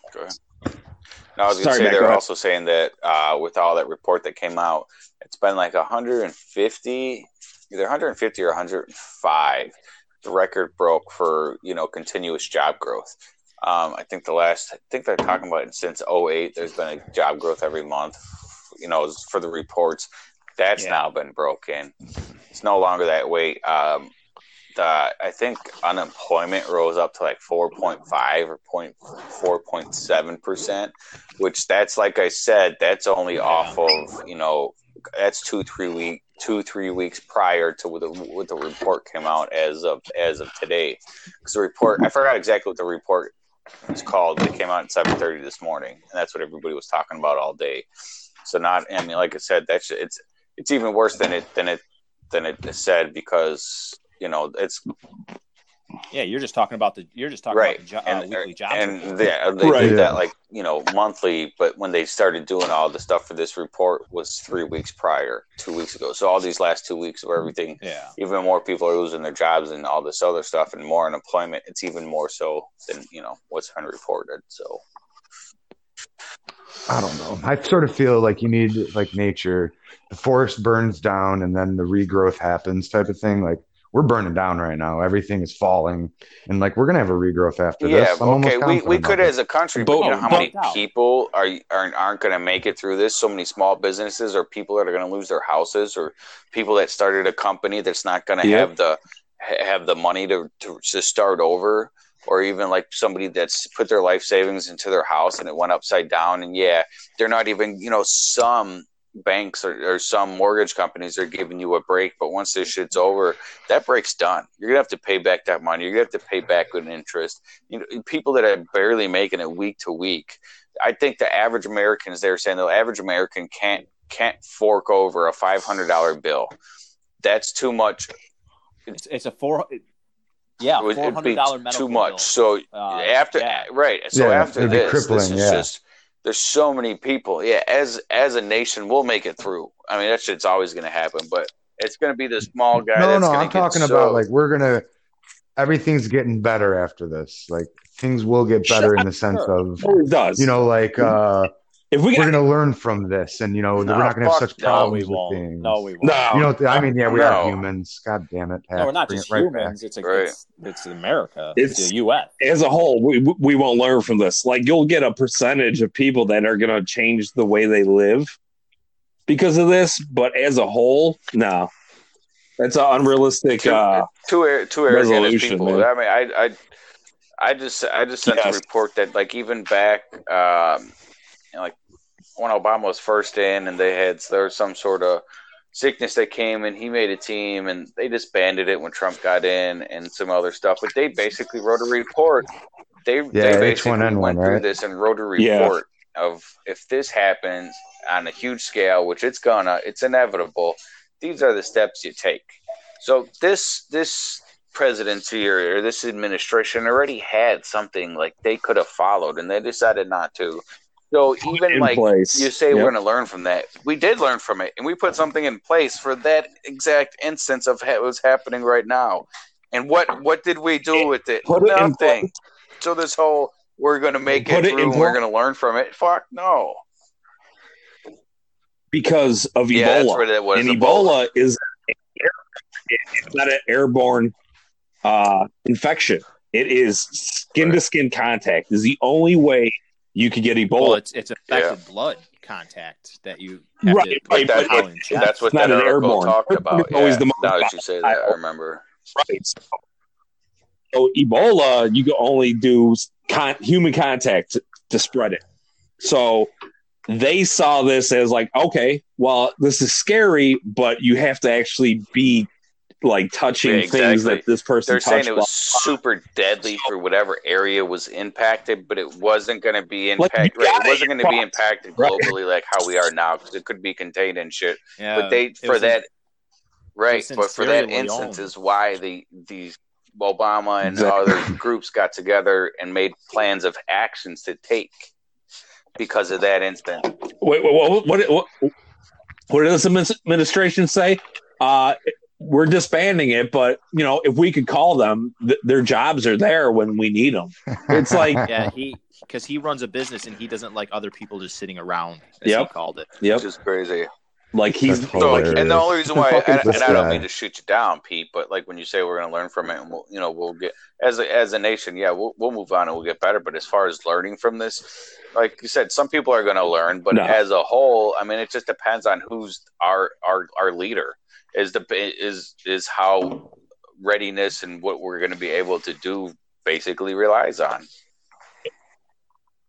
No, I was going to say Matt, they go were ahead. also saying that uh, with all that report that came out, it's been like 150, either 150 or 105. The record broke for you know continuous job growth. Um, I think the last, I think they're talking about it since 08, There's been a job growth every month. You know, for the reports, that's Yeah. now been broken. It's no longer that way. Um, the I think unemployment rose up to like 4.5 or point four point seven percent, which that's like I said, that's only off of you know that's two three week two three weeks prior to what the, when the report came out as of as of today. Because the report, I forgot exactly what the report was called. It came out at seven thirty this morning, and that's what everybody was talking about all day. So not, I mean, like I said, that's it's it's even worse than it than it than it said because you know it's Yeah, you're just talking about the you're just talking right about the jo- uh, and weekly jobs. and they, they Right. did that like you know monthly but when they started doing all the stuff for this report was three weeks prior two weeks ago so all these last two weeks of everything yeah, even more people are losing their jobs and all this other stuff and more unemployment it's even more so than you know what's been reported so I don't know. I sort of feel like you need like nature. The forest burns down and then the regrowth happens type of thing. Like we're burning down right now. Everything is falling. And like we're gonna have a regrowth after yeah this. I'm okay we, we could as a country but, But- you know how but- many people are aren't, aren't going to make it through this so many small businesses or people that are going to lose their houses or people that started a company that's not going to Yeah. have the have the money to, to to start over or even like somebody that's put their life savings into their house and it went upside down and yeah they're not even you know some banks or, or some mortgage companies are giving you a break but once this shit's over that break's done you're gonna have to pay back that money you're gonna have to pay back with interest you know people that are barely making it week to week i think the average americans they're saying the average american can't can't fork over a $500 bill that's too much it's it's a four. Yeah, It would- four it'd be hundred dollar medical too much bill. so Uh, after yeah. right so Yeah, after it'd this crippling, this is yeah. just there's so many people yeah as as a nation we'll make it through i mean that shit's always going to happen but it's going to be the small guy No, that's no, I'm talking so- about like we're gonna everything's getting better after this. Like things will get better in the sense Sure. of it does. you know, like uh if we we're gonna learn from this and you know No, we're not gonna have such no, No, problems we with won't. things. No, we won't. no, You know, I mean, yeah, we are humans. God damn it, Pat. No, we're not Bring just it right back. humans. It's a, Right. it's it's America. It's- It's, the U.S. as a whole, we we won't learn from this. Like you'll get a percentage of people that are going to change the way they live because of this, but as a whole, no, that's an unrealistic. too, Uh, too, too arrogant resolution, people. man. I mean, I, I, I just, I just sent Yes. a report that, like, even back, um, you know, like when Obama was first in, and they had there was some sort of sickness that came, and he made a team, and they disbanded it when Trump got in, and some other stuff. But they basically wrote a report. They, they Yeah, basically H1N1, went through right? this and wrote a Yeah. report of if this happens on a huge scale, which it's gonna, it's inevitable. These are the steps you take. So this this presidency or, or this administration already had something like they could have followed, and they decided not to. So even like place. you say Yep. we're going to learn from that, we did learn from it, and we put something in place for that exact instance of ha- what's happening right now. And what what did we do with it? Put it Nothing. So this whole we're going to make it it through, we're going to learn from it. Fuck no. because of Ebola. what it was. and Ebola. Ebola is it's not an airborne uh, infection. It is skin to skin contact. Is the only way you could get Ebola. Well, it's it's affected blood contact that you have Right, to right, put that's what- in. That's what not that an article airborne. talked about. It's always yeah. the most now that you say that, I remember. right. So Ebola, you can only do con- human contact to, to spread it. So they saw this as like, okay, well, this is scary, but you have to actually be like touching Yeah, things that this person They're saying it was super deadly for whatever area was impacted, but it wasn't going to be Like, impacted. Right, it wasn't going to be eat impacted Right. globally like how we are now because it could be contained and shit. Yeah, but they for was in- that right but for that Leone. instance is why the these obama and Exactly. other groups got together and made plans of actions to take because of that incident Wait, wait, what, what, what, what did this administration say? Uh, we're disbanding it, but you know, if we could call them, th- their jobs are there when we need them. It's like, yeah, he because he runs a business and he doesn't like other people just sitting around. As Yep. he called it. yep, which is crazy like he's so, Hilarious. and the only reason why and, and i don't mean to shoot you down pete but like when you say we're going to learn from it and we'll you know we'll get as a, as a nation yeah we'll, we'll move on and we'll get better but as far as learning from this like you said some people are going to learn but No. as a whole i mean it just depends on who's our our our leader is the is is how readiness and what we're going to be able to do basically relies on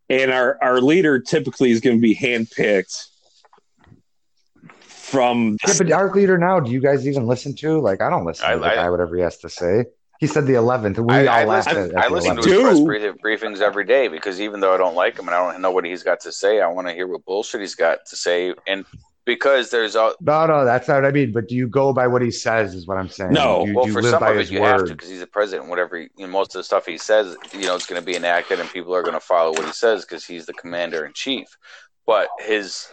and our our leader typically is going to be handpicked from Yeah, but our leader now, do you guys even listen to? Like, I don't listen I- to the I- guy, whatever he has to say. He said the 11th. We I, all I laughed listen, at, at I listen to 11th. Do. his press briefings every day because even though I don't like him and I don't know what he's got to say, I want to hear what bullshit he's got to say. And because there's a No, no, that's not what I mean. But do you go by what he says? Is what I'm saying. No. you, well, you for live some by of it, his you have to because he's a president. Whatever, he, you know, most of the stuff he says, you know, it's going to be enacted, and people are going to follow what he says because he's the commander in chief. But his,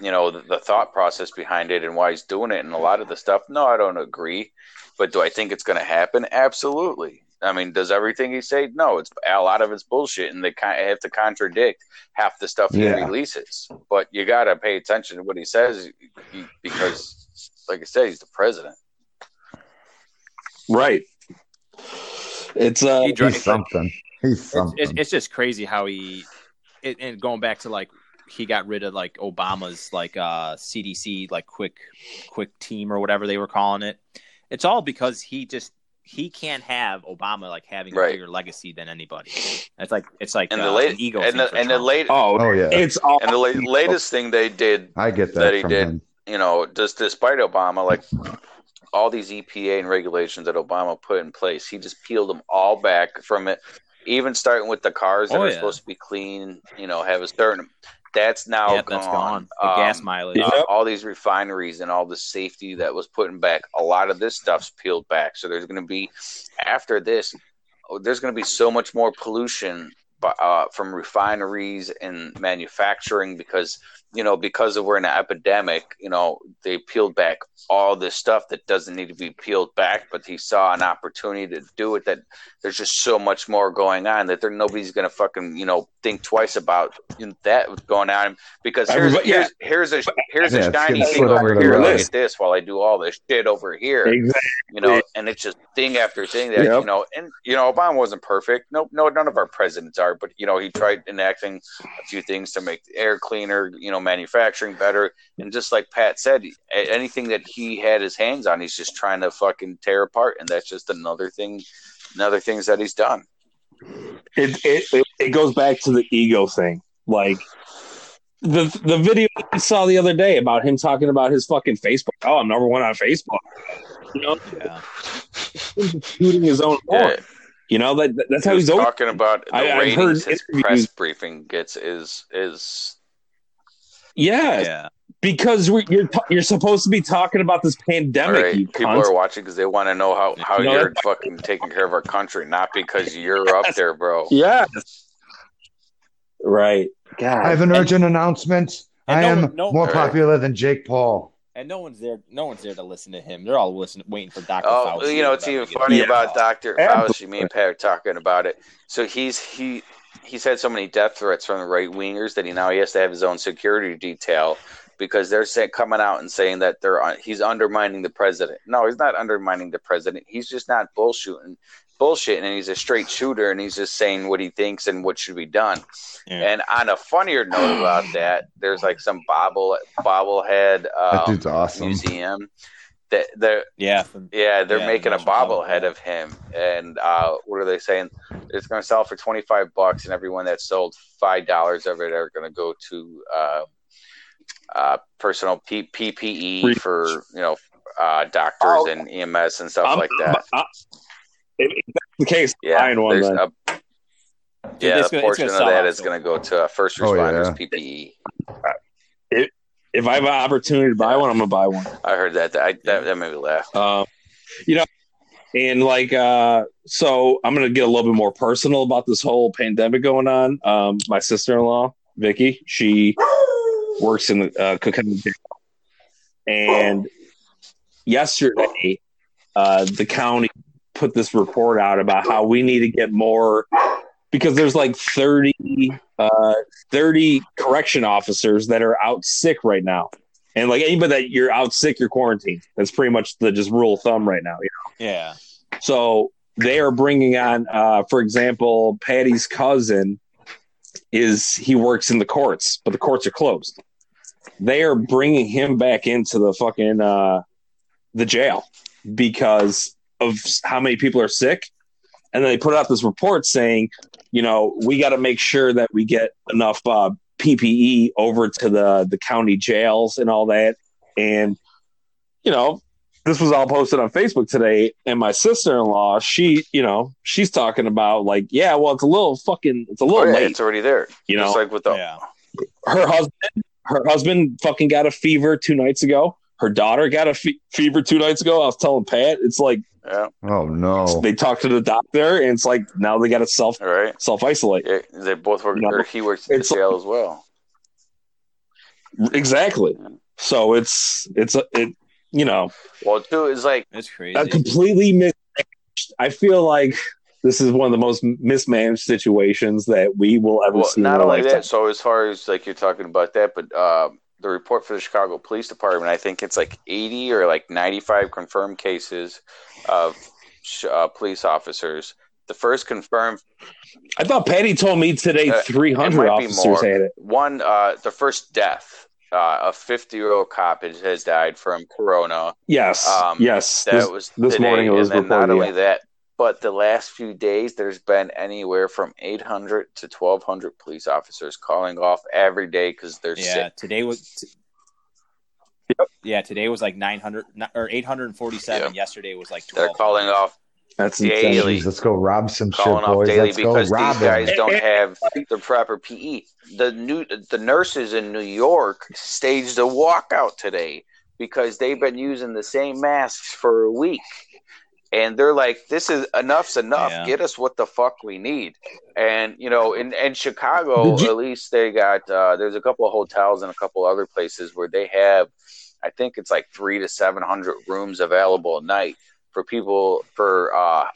you know, the, the thought process behind it and why he's doing it, and a lot of the stuff, no, I don't agree. But do I think it's going to happen? Absolutely. I mean, does everything he say? No, it's a lot of it's bullshit, and they kind of have to contradict half the stuff he Yeah. releases. But you got to pay attention to what he says because, like I said, he's the president. right. It's uh, He He's something. He's It's, something. it's, it's just crazy how he it, and going back to like he got rid of like Obama's like uh CDC like quick quick team or whatever they were calling it. It's all because he just he can't have Obama like having a bigger legacy than anybody. It's like it's like And uh, the late an ego and the and the late oh, oh yeah, it's all and the la- latest thing they did, I get that, that he did. him. you know, just despite Obama, like all these EPA and regulations that Obama put in place, he just peeled them all back from it. Even starting with the cars that Oh, are yeah. supposed to be clean, you know, have a certain. That's now Yep, gone. that's gone. The Um, gas mileage. uh, Yep. all these refineries and all the safety that was putting back, a lot of this stuff's peeled back. So there's going to be, after this, oh, there's going to be so much more pollution uh, from refineries and manufacturing because you know because of we're in an epidemic. You know they peeled back all this stuff that doesn't need to be peeled back, but he saw an opportunity to do it. That there's just so much more going on that there nobody's going to fucking you know think twice about that going on because here's yeah. here's here's a here's Yeah, a shiny thing over here. Look at this while I do all this shit over here exactly. you know, and it's just thing after thing that Yep. you know, and you know, Obama wasn't perfect. No, no, none of our presidents are, but you know, he tried enacting a few things to make the air cleaner, you know, manufacturing better, and just like Pat said, anything that he had his hands on, he's just trying to fucking tear apart, and that's just another thing, another things that he's done. it, it it goes back to the ego thing. Like the the video I saw the other day about him talking about his fucking Facebook. Oh, I'm number one on Facebook. You know, Yeah. shooting his own Yeah, horn. You know that that's how he's talking about the I- ratings heard his press briefing gets is is Yeah, Yeah. because we, you're t- you're supposed to be talking about this pandemic. right. You People cunt. are watching because they want to know how how No, you're fucking taking care of our country, not because you're up there, bro. Yeah. Right. God. I have an urgent announcement. and I no am no- more Right. popular than Jake Paul. And no one's there. No one's there to listen to him. They're all listening, waiting for Doctor Oh, Fauci. you know, or it's even funny Yeah. about Doctor Absolutely. Fauci. Me and Pat are talking about it. So he's he he's had so many death threats from the right wingers that he now he has to have his own security detail because they're say, coming out and saying that they're un- he's undermining the president. No, he's not undermining the president. He's just not bullshitting, bullshitting, and he's a straight shooter, and he's just saying what he thinks and what should be done. Yeah. And on a funnier note about that, there's like some bobble bobblehead That um, dude's awesome. museum that they're Yeah. From, yeah, they're Yeah, making a Bobblehead. bobblehead of him, and uh, what are they saying? It's going to sell for twenty five bucks, and everyone that sold five dollars of it are going to go to uh, uh, personal P- PPE Free- for you know uh, doctors Oh. and EMS and stuff I'm- like that. I'm- if if that's the case, Yeah, buying one then. a, yeah, it's a gonna- portion gonna of sell that out, is so- going to go to uh, first Oh, responders yeah. PPE. If I have an opportunity to buy one, I'm gonna buy one. I heard that. That, I, that, that made me laugh. Um, you know, and like, uh, so I'm gonna get a little bit more personal about this whole pandemic going on. Um, my sister-in-law, Vicky, she works in the uh, Cook County jail, and yesterday, uh, the county put this report out about how we need to get more because there's like 30, uh, 30 correction officers that are out sick right now. And like anybody that you're out sick, you're quarantined. That's pretty much the just rule of thumb right now. you Yeah. So they are bringing on, uh, for example, Patty's cousin is he works in the courts, but the courts are closed. They are bringing him back into the fucking uh, the jail because of how many people are sick. And then they put out this report saying, you know, we got to make sure that we get enough uh, PPE over to the the county jails and all that. And you know, this was all posted on Facebook today. And my sister in law, she, you know, she's talking about like, yeah, well, it's a little fucking, it's a Oh, little yeah, late. it's already there. You know, Just like with the Yeah. her husband, her husband fucking got a fever two nights ago. Her daughter got a fe- fever two nights ago. I was telling Pat, it's like yeah, Oh no. they talked to the doctor, and it's like now they got to self all right. self isolate. They both work. No. or he works in the It's jail as well. Exactly. So it's it's a it you know Well, too is like It's crazy. a completely mismanaged. I feel like this is one of the most mismanaged situations that we will ever well, see. not our only lifetime. that. So as far as like you're talking about that, but uh, the report for the Chicago Police Department, I think it's like 80 or like 95 confirmed cases of sh- uh, police officers. The first confirmed I thought Patty told me today Uh, three it hundred officers had it. one, uh, the first death. Uh, a 50 year old cop has, has died from corona. Yes, Um, yes. That This- was this today, morning it was and then not reported, only yeah. that, but the last few days there's been anywhere from 800 to 1200 police officers calling off every day because they're yeah. sick. Today was. T- Yeah, today was like 900 or 847. Yesterday was like 12. They're calling off That's Daily. insane. Jeez, let's go rob some shit, calling off boys. daily Let's go because rob these guys them. don't have the proper PE. The new the nurses in New York staged a walkout today because they've been using the same masks for a week. And they're like, "This is enough's enough. Yeah. Get us what the fuck we need." And you know, in, in Chicago, you- at least they got uh, there's a couple of hotels and a couple other places where they have, I think it's like three to seven hundred rooms available a night for people for uh,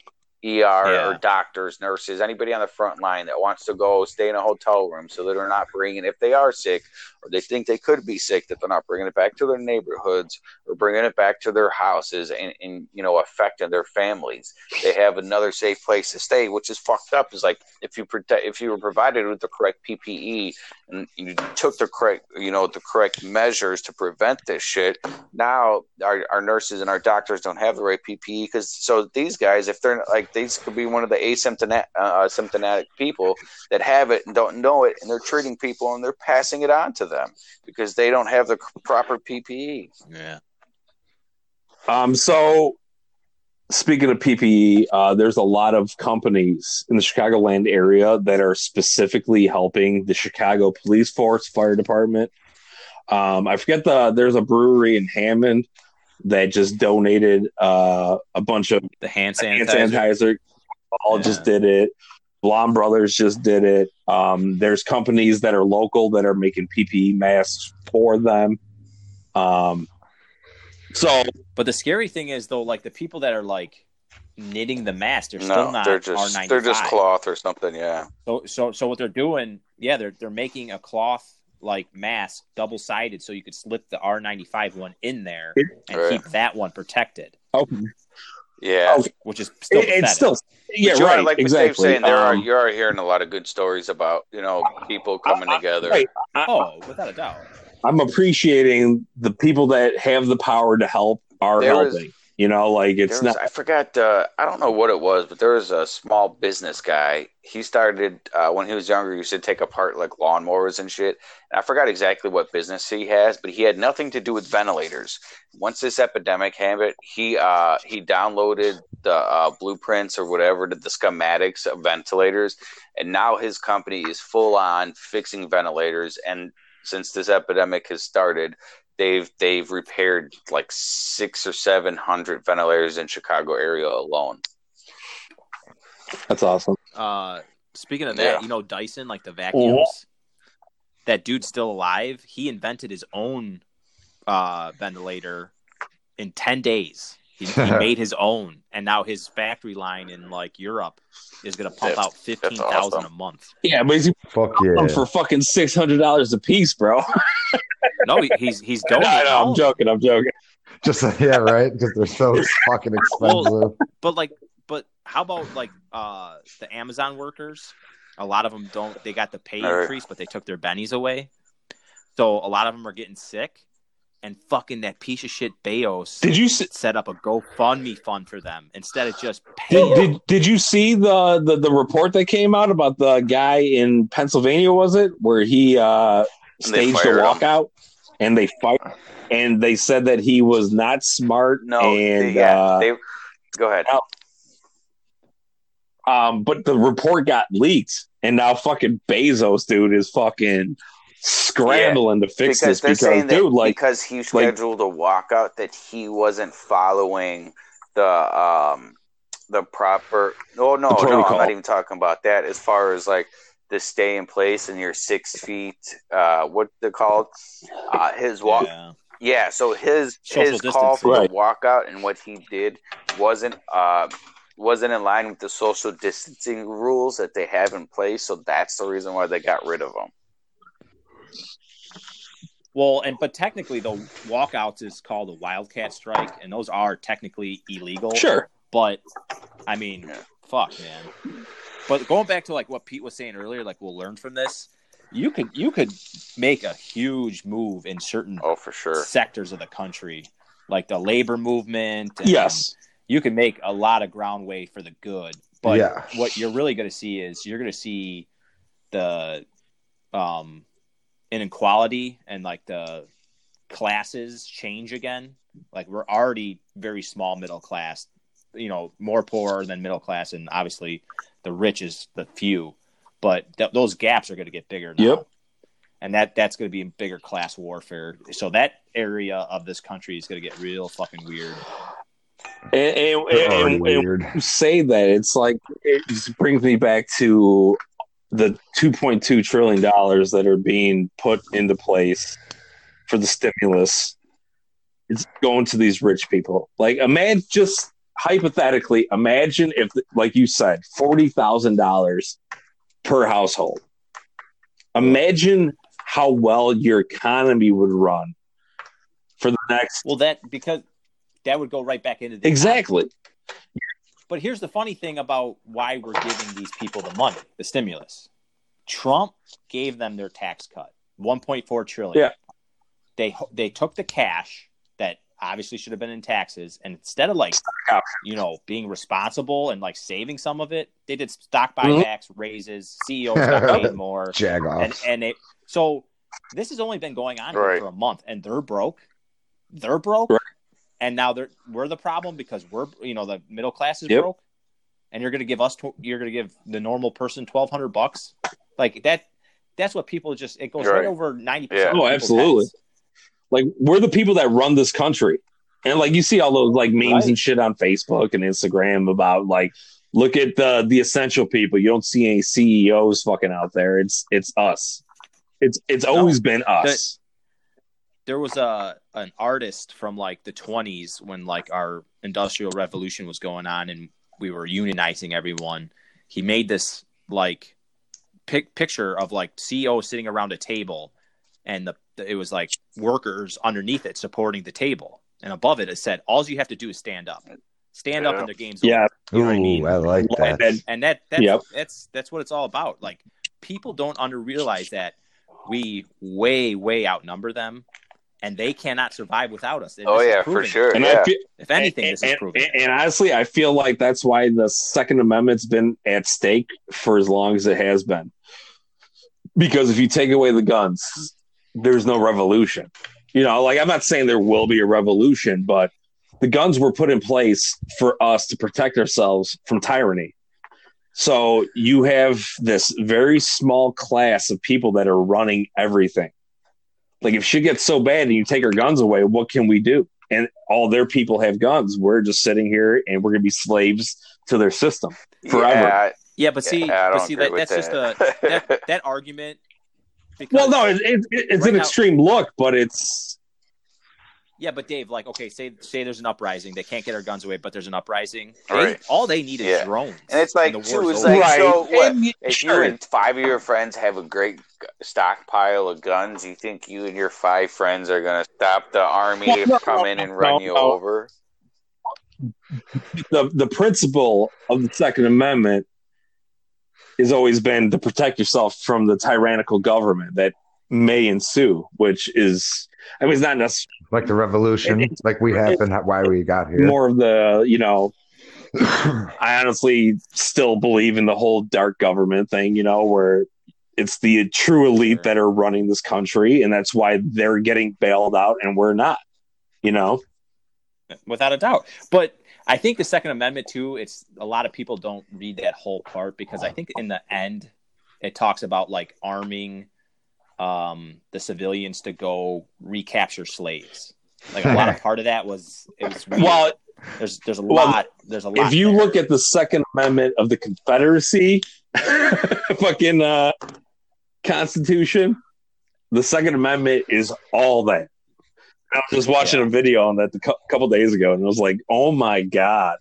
ER Yeah. or doctors, nurses, anybody on the front line that wants to go stay in a hotel room so that they're not bringing, if they are sick or they think they could be sick, that they're not bringing it back to their neighborhoods or bringing it back to their houses and, and you know, affecting their families. They have another safe place to stay, which is fucked up. Is like if you protect, if you were provided with the correct PPE and you took the correct, you know, the correct measures to prevent this shit, now our, our nurses and our doctors don't have the right PPE because so these guys, if they're like these could be one of the asymptomatic, uh, asymptomatic people that have it and don't know it, and they're treating people and they're passing it on to them because they don't have the proper. PPE. Yeah. Um, so speaking of PPE, uh, there's a lot of companies in the Chicagoland area that are specifically helping the Chicago Police Force, Fire Department. Um, I forget the there's a brewery in Hammond that just donated uh, a bunch of The hand hand sanitizer. sanitizer. All Yeah. just did it. Blom Brothers just did it. Um, there's companies that are local that are making PPE masks for them. Um, so But the scary thing is though, like the people that are like knitting the mask, they're No, still not they're just N95. they're just cloth or something. Yeah, So so so what they're doing, yeah, they're they're making a cloth like mask double sided so you could slip the N95 one in there and Right. keep that one protected, okay, yeah. Okay. which is still It- it's still yeah But you are, right like exactly. Dave's saying, there are Um, you are hearing a lot of good stories about you know people coming I- I- together. right. I, Oh, without a doubt. I'm appreciating the people that have the power to help are There was- helping. You know, like it's was, not. I forgot. Uh, I don't know what it was, but there was a small business guy. He started uh, when he was younger. He used to take apart like lawnmowers and shit. And I forgot exactly what business he has, but he had nothing to do with ventilators. Once this epidemic happened, he uh, he downloaded the uh, blueprints or whatever, the, the schematics of ventilators, and now his company is full on fixing ventilators. And since this epidemic has started, they've they've repaired like six or seven hundred ventilators in Chicago area alone. That's awesome. Uh, speaking of that, Yeah. you know Dyson, like the vacuums. That dude's still alive. He invented his own uh, ventilator in ten days. He, he made his own, and now his factory line in like Europe is going to pump That's- out fifteen thousand awesome. a month. Yeah, but he's Fuck yeah. for fucking six hundred dollars a piece, bro. No, he, he's he's No, donating. no, all I'm of joking. I'm joking. Just yeah, right? Because they're so fucking expensive. But like, but how about like uh the Amazon workers? A lot of them don't. They got the pay Right. increase, but they took their bennies away. So a lot of them are getting sick, and fucking that piece of shit Bezos Did you see? set up a GoFundMe fund for them instead of just paying. Did, did did you see the, the the report that came out about the guy in Pennsylvania? Was it where he uh, staged a fired him. walkout and they fired and they said that he was not smart No, and they, yeah, uh, they go ahead. um, but the report got leaked and now fucking Bezos, dude, is fucking scrambling to fix because this they're because saying that dude, like because he scheduled a walkout that he wasn't following the um the proper oh no no I'm not even talking about that as far as like the stay in place and your six feet uh what they're called uh his walk Yeah. yeah so his Social his call for distancing. the walkout and what he did wasn't uh wasn't in line with the social distancing rules that they have in place so that's the reason why they got rid of him Well, and but technically, the walkouts is called a wildcat strike, and those are technically illegal. sure. But I mean, fuck, man. But going back to like what Pete was saying earlier, like we'll learn from this. You could you could make a huge move in certain oh for sure sectors of the country, like the labor movement. and Yes. you can make a lot of ground way for the good. But Yeah. what you're really going to see is you're going to see the um, inequality and like the classes change again. Like we're already very small middle class, you know, more poor than middle class, and obviously the rich is the few. But th- those gaps are going to get bigger now. Yep. And that that's going to be bigger class warfare. So that area of this country is going to get real fucking weird. And, and, They're and- and- weird. say that it's like it just brings me back to the 2.2 trillion dollars that are being put into place for the stimulus it's going to these rich people. Like imagine just hypothetically imagine if like you said $40,000 per household. Imagine how well your economy would run for the next Well, that because that would go right back into the exactly But here's the funny thing about why we're giving these people the money, the stimulus. Trump gave them their tax cut, 1.4 trillion. Yeah. They they took the cash that obviously should have been in taxes and instead of like you know being responsible and like saving some of it, they did stock Mhm. buybacks, raises, CEOs got paid more Jag and off. and it so this has only been going on Right. for a month and they're broke they're broke Right. And now they're we're the problem because we're you know the middle class is Yep. broke and you're gonna give us tw- you're gonna give the normal person 1200 bucks like that that's what people just it goes right, Right. over 90% Yeah. of Oh, absolutely. heads. like we're the people that run this country and like you see all those like memes Right. and shit on facebook and instagram about like look at the the essential people you don't see any ceos fucking out there it's it's us it's it's always been us there was a an artist from like the 20s when like our industrial revolution was going on and we were unionizing everyone he made this like pic- picture of like CEOs sitting around a table and the it was like workers underneath it supporting the table and above it it said all you have to do is stand up stand up Yeah. and the game's over." yeah You know what I mean? I like Like that. that. and that that's Yep. that's that's what it's all about. Like people don't under realize that we way way outnumber them, and they cannot survive without us. And Oh yeah, for proving it. sure. And yeah. I feel, If anything, and, this is and- proving. it. and- and honestly, I feel like that's why the Second Amendment's been at stake for as long as it has been. Because if you take away the guns, there's no revolution. You know, like I'm not saying there will be a revolution, but the guns were put in place for us to protect ourselves from tyranny. So you have this very small class of people that are running everything. Like if she gets so bad and you take her guns away, what can we do? And all their people have guns. We're just sitting here and we're gonna be slaves to their system forever. Yeah, yeah, but see, yeah, but see that, with that's just that. a that, that argument. Well, no, it, it, it's Right an now- extreme look, but it's Yeah, but Dave, like, okay, say say there's an uprising, they can't get our guns away, but there's an uprising. They, Right. All they need is Yeah. drones, And it's like, the too, it's over. like, so what? And you- If sure. you and five of your friends have a great stockpile of guns, you think you and your five friends are going to stop the army Well, to come no, in and no, run you over? the the principle of the Second Amendment has always been to protect yourself from the tyrannical government that may ensue, which is I mean it's not necessarily like the revolution, It- like we have and why we got here. more of the you know I honestly still believe in the whole dark government thing, you know, where it's the true elite that are running this country, and that's why they're getting bailed out and we're not. You know, without a doubt. But I think the Second Amendment too. It's a lot of people don't read that whole part because I think in the end it talks about like arming um, the civilians to go recapture slaves. Like a lot of part of that was it was weird. well, there's there's a well, lot there's a lot. if you there. look at the Second Amendment of the Confederacy, fucking uh, Constitution, the Second Amendment is all that. I was just watching a video on that a cou- couple days ago, and I was like, "Oh my god!"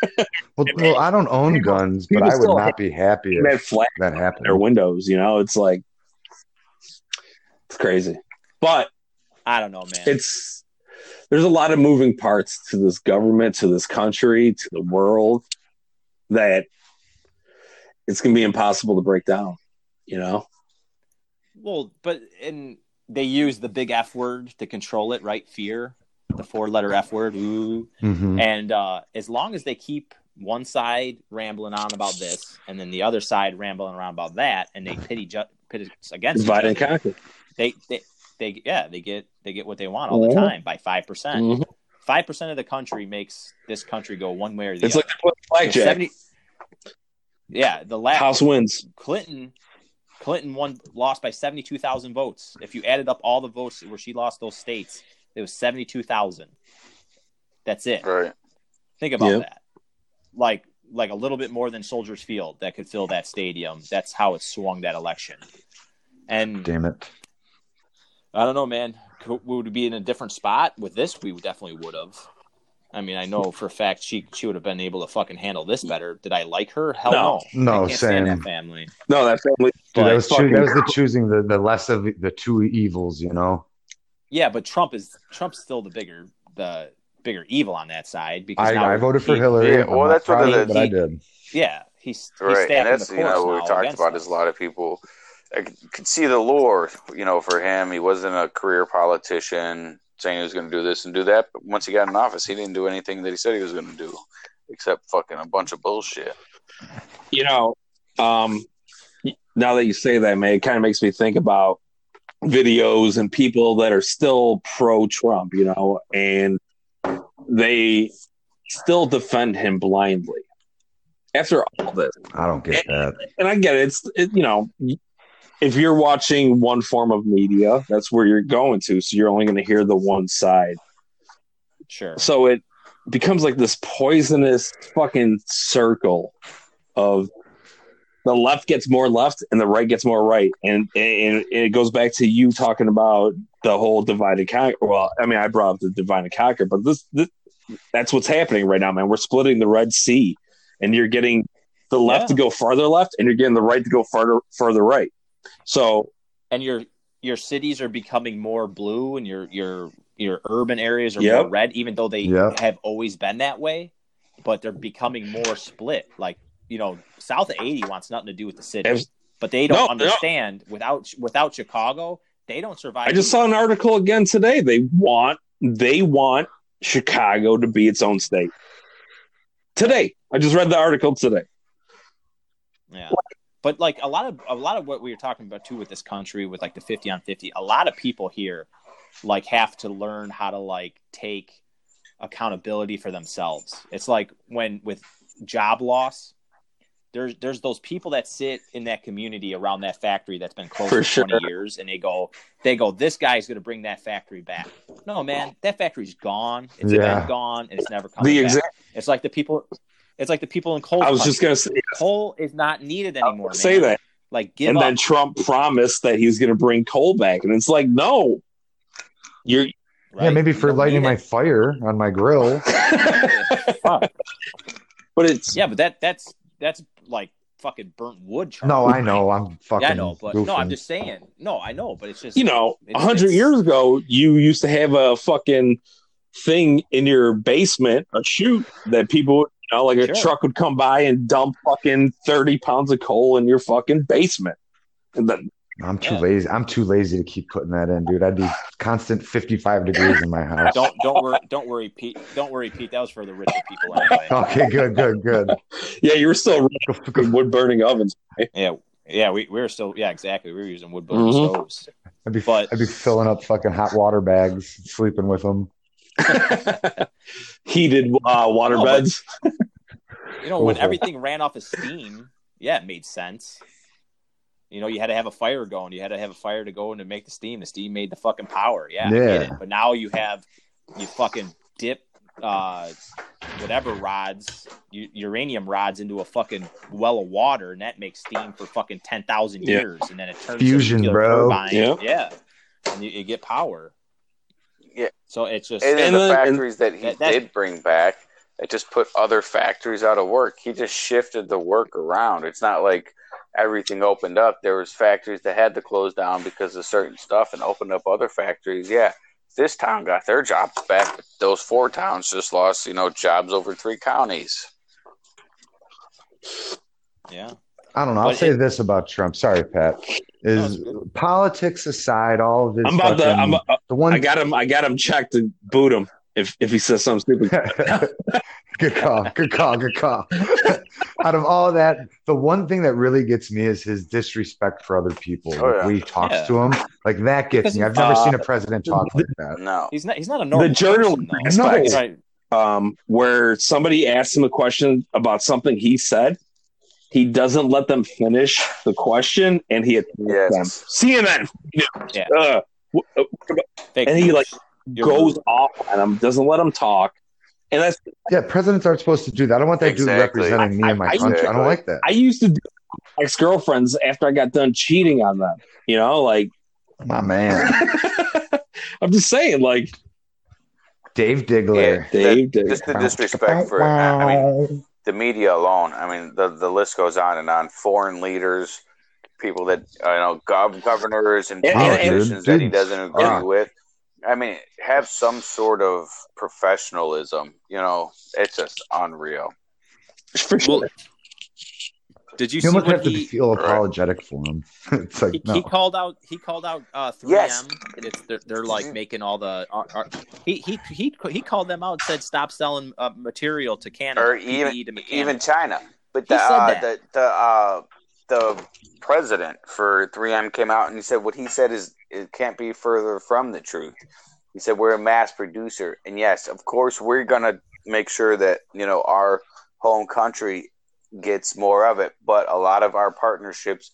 well, well, I don't own guns, but I would not be happy That if flag that happened. their windows, you know, it's like it's crazy. But I don't know, man. it's there's a lot of moving parts to this government, to this country, to the world that it's gonna be impossible to break down. You know, Well, but and they use the big F word to control it, right? Fear, the four letter F word. Ooh. Mhm. And uh, as long as they keep one side rambling on about this, and then the other side rambling around about that, and they pit each, o- pit us against each divide and conquer. They, they they yeah they get they get what they want all the time by five percent. Mhm. Five percent of the country makes this country go one way or the It's other. like they put blackjack. 70 yeah, the last House wins. Clinton Clinton won lost by seventy two thousand votes. If you added up all the votes where she lost those states, it was seventy two thousand. That's it. Right. Think about Yeah. that. Like like a little bit more than Soldiers Field that could fill that stadium. That's how it swung that election. And Damn it. I don't know, man. Could, would we be in a different spot with this? We definitely would have. I mean, I know for a fact she she would have been able to fucking handle this better. Did I like her? Hell No. no. No, I can't stand same. that family. No, that family. Dude, that was choo- that was the choosing the, the less of the two evils, you know. Yeah, but Trump is Trump's still the bigger the bigger evil on that side because I, I voted for Hillary. yeah, well, that's what proud the- of it, but I did. Yeah, he's he's Right. And that's, the you know, what we talked about us. is a lot of people I c- could see the lure, you know, for him. He wasn't a career politician saying he was going to do this and do that. But once he got in office, he didn't do anything that he said he was going to do except fucking a bunch of bullshit. You know, um, now that you say that, man, it kind of makes me think about videos and people that are still pro Trump, you know, and they still defend him blindly after all this. I don't get that. and I get it. It's it, you know, if you're watching one form of media, that's where you're going to. So you're only going to hear the one side. Sure. So it becomes like this poisonous fucking circle of the left gets more left and the right gets more right, and and it goes back to you talking about the whole divide and conquer. Well, I mean, I brought up the divide and conquer, but this, this that's what's happening right now, man. We're splitting the Red Sea, and you're getting the left Yeah. to go farther left, and you're getting the right to go farther further right. So And your your cities are becoming more blue and your your your urban areas are Yep. more red, even though they Yep. have always been that way. But they're becoming more split. Like, you know, south of eighty wants nothing to do with the city. Abs- but they don't No, no. understand without without Chicago, they don't survive. I just saw an article again today. They want they want Chicago to be its own state. Today, I just read the article today. Yeah. But like a lot of a lot of what we were talking about too with this country with like the 50 on 50, a lot of people here like have to learn how to like take accountability for themselves. It's like when with job loss, there's there's those people that sit in that community around that factory that's been closed For for, sure. 20 years and they go they go this guy's going to bring that factory back. No, man, that factory's gone. It's Yeah. been gone and it's never coming The back. It's like the people it's like the people in coal. I was just gonna say, coal is not needed anymore. Man. say that. Like give and up. then Trump promised that he's gonna bring coal back. And it's like, no. You're Yeah, maybe for lighting my it. fire on my grill. But it's Yeah, but that that's that's like fucking burnt wood. Charlie. No, I know. I'm fucking. Yeah, I know, but no, I'm just saying. No, I know, but it's just you know, a hundred years ago, you used to have a fucking thing in your basement, a chute that people, you know, like a truck would come by and dump fucking thirty pounds of coal in your fucking basement. And then, I'm too Yeah. lazy. I'm too lazy to keep putting that in, dude. I'd be constant 55 degrees in my house. Don't don't worry, don't worry, Pete. Don't worry, Pete. That was for the richer people anyway. Okay, good, good, good. yeah, you were still running wood burning ovens. Yeah, yeah. We, we were still yeah, exactly. We were using wood burning Mhm. stoves. I'd be, But- I'd be filling up fucking hot water bags, sleeping with them. Heated uh, water No, but- beds. You know, when everything ran off of steam, yeah, it made sense. You know, you had to have a fire going. You had to have a fire to go and to make the steam. The steam made the fucking power. Yeah, Yeah. it. But now you have you fucking dip uh whatever rods, u- uranium rods into a fucking well of water, and that makes steam for fucking ten thousand Yeah. years, and then it turns Fusion, into bro. turbine. Yeah. yeah, and you, you get power. Yeah. So it's just And And the then- and- factories that he That- that- did bring back, it just put other factories out of work. He just shifted the work around. It's not like everything opened up. There was factories that had to close down because of certain stuff and opened up other factories. Yeah, this town got their jobs back. Those four towns just lost, you know, jobs over three counties. yeah. I don't know. I'll But say it- this about Trump. Sorry, Pat. Is No, politics aside, all of his I'm about to. fucking- I'm, the one I got him. I got him checked to boot him if if he says something stupid. good call, good call, good call. Out of all that, the one thing that really gets me is his disrespect for other people. Oh, yeah. when he talks Yeah. to him, like that gets me. I've never uh, seen a president talk like that. No. He's not. He's not a normal the journal person, though. No. Right. um, where somebody asks him a question about something he said, he doesn't let them finish the question, and he attacks Yes. them. CNN, Yeah. uh, w- uh, Fake and he like You're goes rude. off on them, doesn't let them talk, and that's Yeah, presidents aren't supposed to do that. I don't want that Exactly. dude representing me and my I- I- country. I don't like that. I used to do ex girlfriends after I got done cheating on them. You know, like My man, I'm just saying, like Dave Diggler. Dave, Dave. Just the disrespect for, I mean, the media alone. I mean, the the list goes on and on. Foreign leaders, people that you know, gov- governors and And- and- politicians dude, that he doesn't agree ah. with. I mean, have some sort of professionalism. You know, it's just unreal. for sure. Well, did you You see almost when have to he, feel Right. apologetic for him. it's like he, no. he called out? He called out uh, 3M. Yes. And it's they're, they're like making all the. Uh, uh, he he he he called them out. and Said stop selling uh, material to Canada. or even to even China. But the uh, the the uh, the president for 3M came out and he said what he said is it can't be further from the truth. He said we're a mass producer, and yes, of course we're gonna make sure that you know our home country gets more of it. But a lot of our partnerships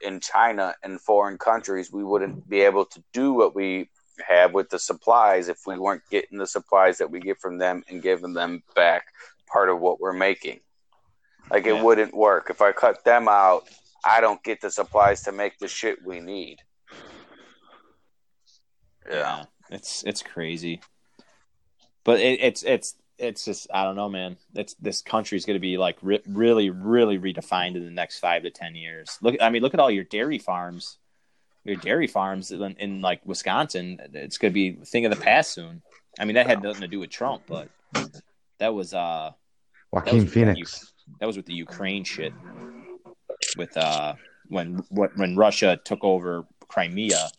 in China and foreign countries, we wouldn't be able to do what we have with the supplies if we weren't getting the supplies that we get from them and giving them back part of what we're making. Like it Yeah. wouldn't work if I cut them out. I don't get the supplies to make the shit we need. Yeah, it's it's crazy. But it, it's it's it's just I don't know, man. It's this country's going to be like re- really really redefined in the next five to ten years. Look, I mean, look at all your dairy farms, your dairy farms in, in like Wisconsin. It's going to be a thing of the past soon. I mean, that had nothing to do with Trump, but that was uh Joaquin that was Phoenix. that was with the Ukraine shit. With uh when what when Russia took over Crimea,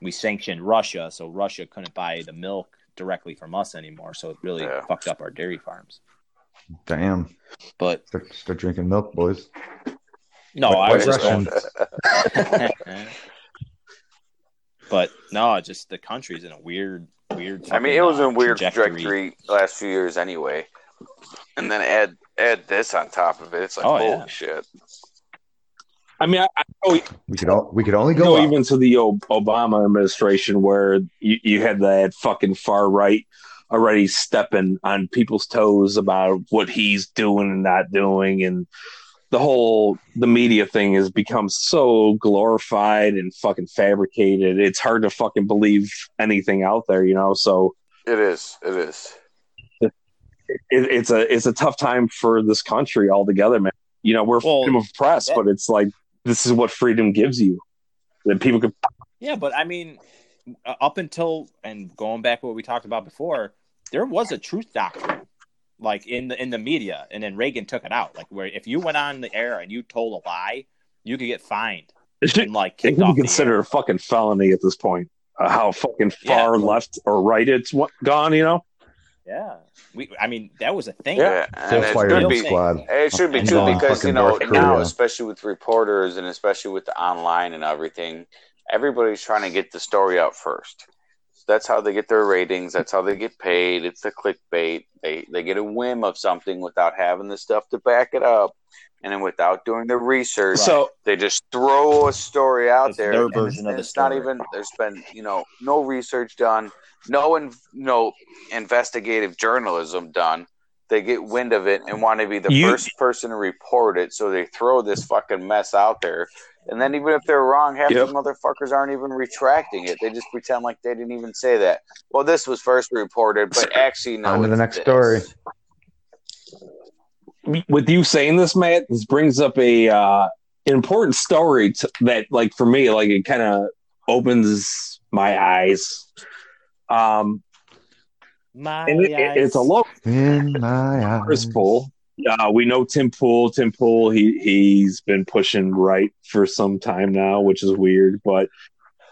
we sanctioned Russia, so Russia couldn't buy the milk directly from us anymore. So it really Yeah. fucked up our dairy farms. Damn. But Start, start drinking milk, boys. no, What- I was just going. but no, just the country's in a weird, weird. I mean, it was a weird trajectory. trajectory last few years anyway. And then add add this on top of it. It's like Oh, holy yeah. shit. I mean, I, I know, We could all we could only go go even to the Obama administration where you, you had that fucking far right already stepping on people's toes about what he's doing and not doing, and the whole the media thing has become so glorified and fucking fabricated. It's hard to fucking believe anything out there, you know. So It is. It is. it, it's a it's a tough time for this country altogether, man. You know, we're Well, freedom of press, that- but it's like this is what freedom gives you. That people could Yeah, but I mean, uh, up until and going back to what we talked about before, there was a truth doctrine, like in the in the media, and then Reagan took it out. Like where if you went on the air and you told a lie, you could get fined it and like it kicked could be considered a fucking felony at this point. Uh, how fucking Yeah. far left or right it's what, gone, you know? Yeah, we. I mean, that was a thing. Yeah. And it fire should real be thing. squad. it should be And too because you know now, especially with reporters and especially with the online and everything, everybody's trying to get the story out first. That's how they get their ratings. That's how they get paid. It's the clickbait. They they get a whim of something without having the stuff to back it up, and then without doing the research, So they just throw a story out It's there. their version it's, of the it's not even. There's been you know no research done, no in, no investigative journalism done. They get wind of it and want to be the You- first person to report it, so they throw this fucking mess out there. And then even if they're wrong, half Yep. the motherfuckers aren't even retracting it. They just pretend like they didn't even say that. Well, this was first reported, but actually no. On to the next this. story. with you saying this, Matt, this brings up a uh, important story to, that, like, for me, like, it kind of opens my eyes. Um, My and it, it- it's a eyes. local In my eyes. Chris Pool. Uh, we know Tim Pool. Tim Pool. He he's been pushing right for some time now, which is weird. But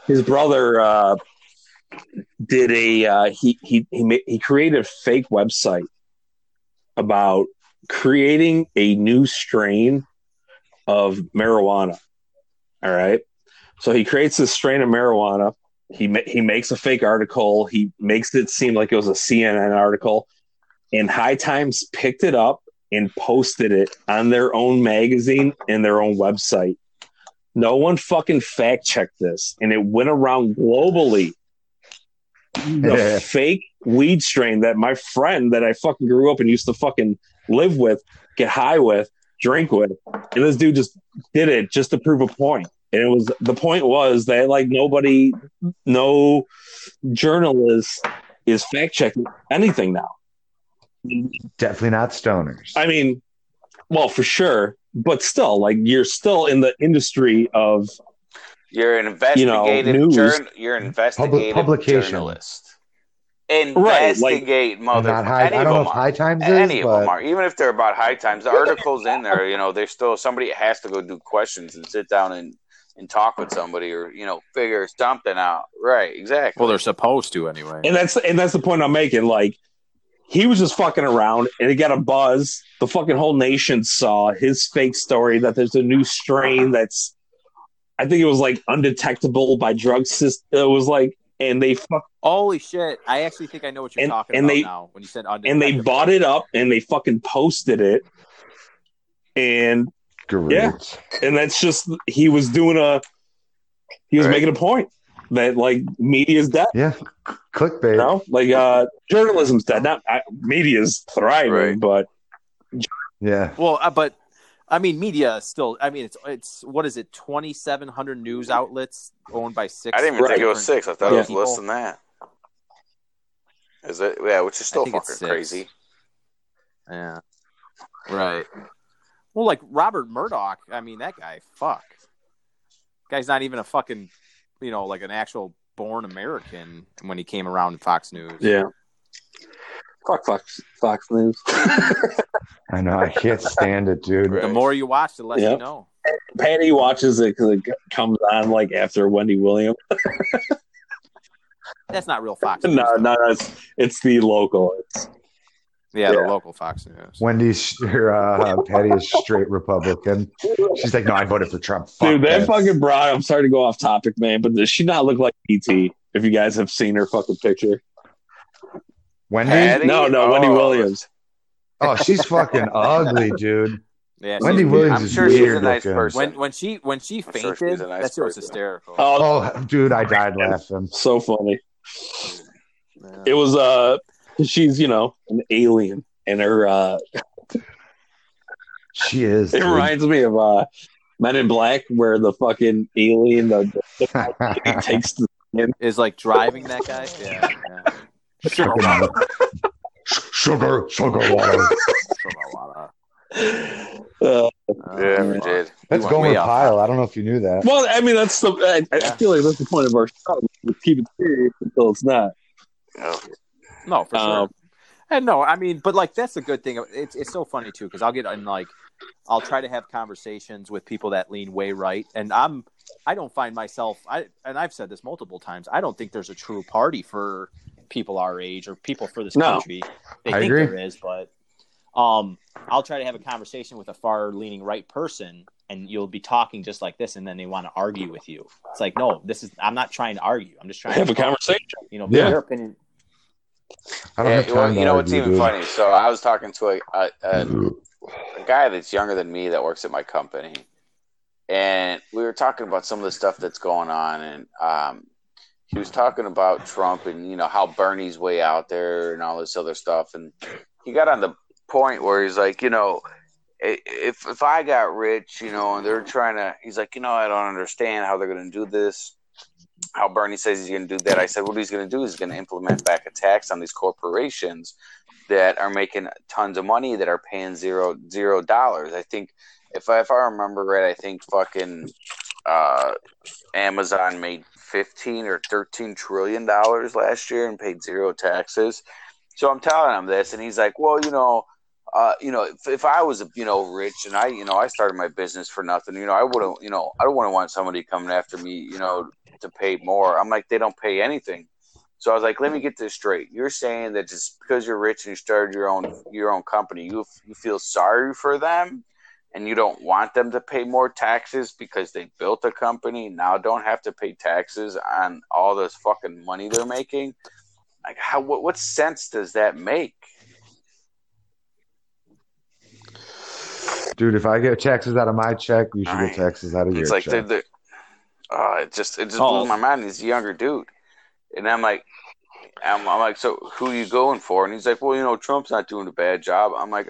his brother uh, did a uh, he he he ma- he created a fake website about creating a new strain of marijuana. All right, so he creates this strain of marijuana. He ma- he makes a fake article. He makes it seem like it was a CNN article and High Times picked it up and posted it on their own magazine and their own website. No one fucking fact checked this, and it went around globally. The fake weed strain that my friend that I fucking grew up and used to fucking live with, get high with, drink with, and this dude just did it just to prove a point. And it was the point was that like nobody, no journalist is fact checking anything now. Definitely not stoners. I mean, well, for sure, but still, like you're still in the industry of You're an investigative news. journ- You're an investigative publication. journalist. Right, like- Investigate, mother. not high. any I don't know if. High Times Any is, of them but are. Even if they're about high times, the article's in there. You know, there's still somebody has to go do questions and sit down and and talk with somebody or you know figure something out. Right? Exactly. Well, they're supposed to anyway. and that's and that's the point I'm making. Like he was just fucking around, and it got a buzz. The fucking whole nation saw his fake story that there's a new strain that's, I think it was like undetectable by drug system. It was like, and they fuck, Holy shit! I actually think I know what you're And- talking and about they- now. When you said undetectable. and they bought it up and they fucking posted it, and great. Yeah. and that's just he was doing a he was Right. making a point that like media's dead Yeah. Clickbait. you know like uh journalism's dead not I, media's thriving Right. but Yeah. Well, uh, but I mean, media is still. I mean, it's it's what is it? Twenty seven hundred news outlets owned by six. I didn't even think it was six. I thought Yeah. it was less than that. Is it? Yeah, which is still fucking crazy. Yeah. Right. Well, like Robert Murdoch. I mean, that guy. Fuck. Guy's not even a fucking, you know, like an actual born American when he came around in Fox News. yeah fuck fox fox news I know. I can't stand it, dude. The more you watch, the less Yep. you know. patty watches it because it comes on like after wendy williams That's not real Fox. News, No, though. no, it's it's the local. It's, Yeah, the local Fox News. Wendy's or, uh, Patty is straight Republican. She's like, no, I voted for Trump. Fuck dude, that this." fucking broad. I'm sorry to go off topic, man, but does she not look like ET? If you guys have seen her fucking picture, Wendy. Patty? no, no, Wendy Oh. Williams. Oh, she's fucking ugly, dude. Yeah, Wendy Williams I'm is sure she's a weird nice looking. person. When when she when she I'm sure fainted, a nice that shit was person. hysterical. Oh, Oh, dude, I died laughing. so funny. Yeah. It was uh, she's you know an alien, and her uh, She is. it dude. reminds me of uh, Men in Black, where the fucking alien the, the takes the is like driving that guy. Yeah, yeah. Fucking- sugar, sugar water. uh, Yeah, we did. That's went Gomer way off Pyle. I don't know if you knew that. well, I mean that's the I, I Yeah. feel like that's the point of our show. We keep it serious until it's not. Oh, No, for sure. Um, And no, I mean, but like that's a good thing. It's it's so funny too because I'll get in like I'll try to have conversations with people that lean way right, and I'm I don't find myself I and I've said this multiple times. I don't think there's a true party for people our age or people for this No. country. They I think agree. there is, but um, I'll try to have a conversation with a far leaning right person, and you'll be talking just like this, and then they want to argue with you. It's like, no, this is I'm not trying to argue. I'm just trying have to have a conversation. You know, Yeah. your opinion. I don't yeah, have time well, you know what's even funny? So I was talking to a, a, a, a guy that's younger than me that works at my company, and we were talking about some of the stuff that's going on, and um, he was talking about Trump and you know how Bernie's way out there and all this other stuff, and he got on the point where he's like, you know, if if I got rich, you know, and they're trying to, he's like, you know, I don't understand how they're going to do this. How Bernie says he's going to do that. I said, what he's going to do is going to implement back a tax on these corporations that are making tons of money that are paying zero zero dollars. I think if I, if I remember right, I think fucking uh, Amazon made fifteen or thirteen trillion dollars last year and paid zero taxes. So I'm telling him this, and he's like, "Well, you know, uh, you know, if, if I was, you know, rich and I, you know, I started my business for nothing, you know, I wouldn't, you know, I don't want to want somebody coming after me, you know, to pay more. I'm like, they don't pay anything. So I was like, let me get this straight. You're saying that just because you're rich and you started your own your own company, you you feel sorry for them, and you don't want them to pay more taxes because they built a company now don't have to pay taxes on all this fucking money they're making. Like, how what what sense does that make? Dude, if I get taxes out of my check, you should Right. get taxes out of your like check. Uh, it just it just Oh. blew my mind. He's a younger dude, and I'm like, I'm, I'm like, so who are you going for? And he's like, well, you know, Trump's not doing a bad job. I'm like,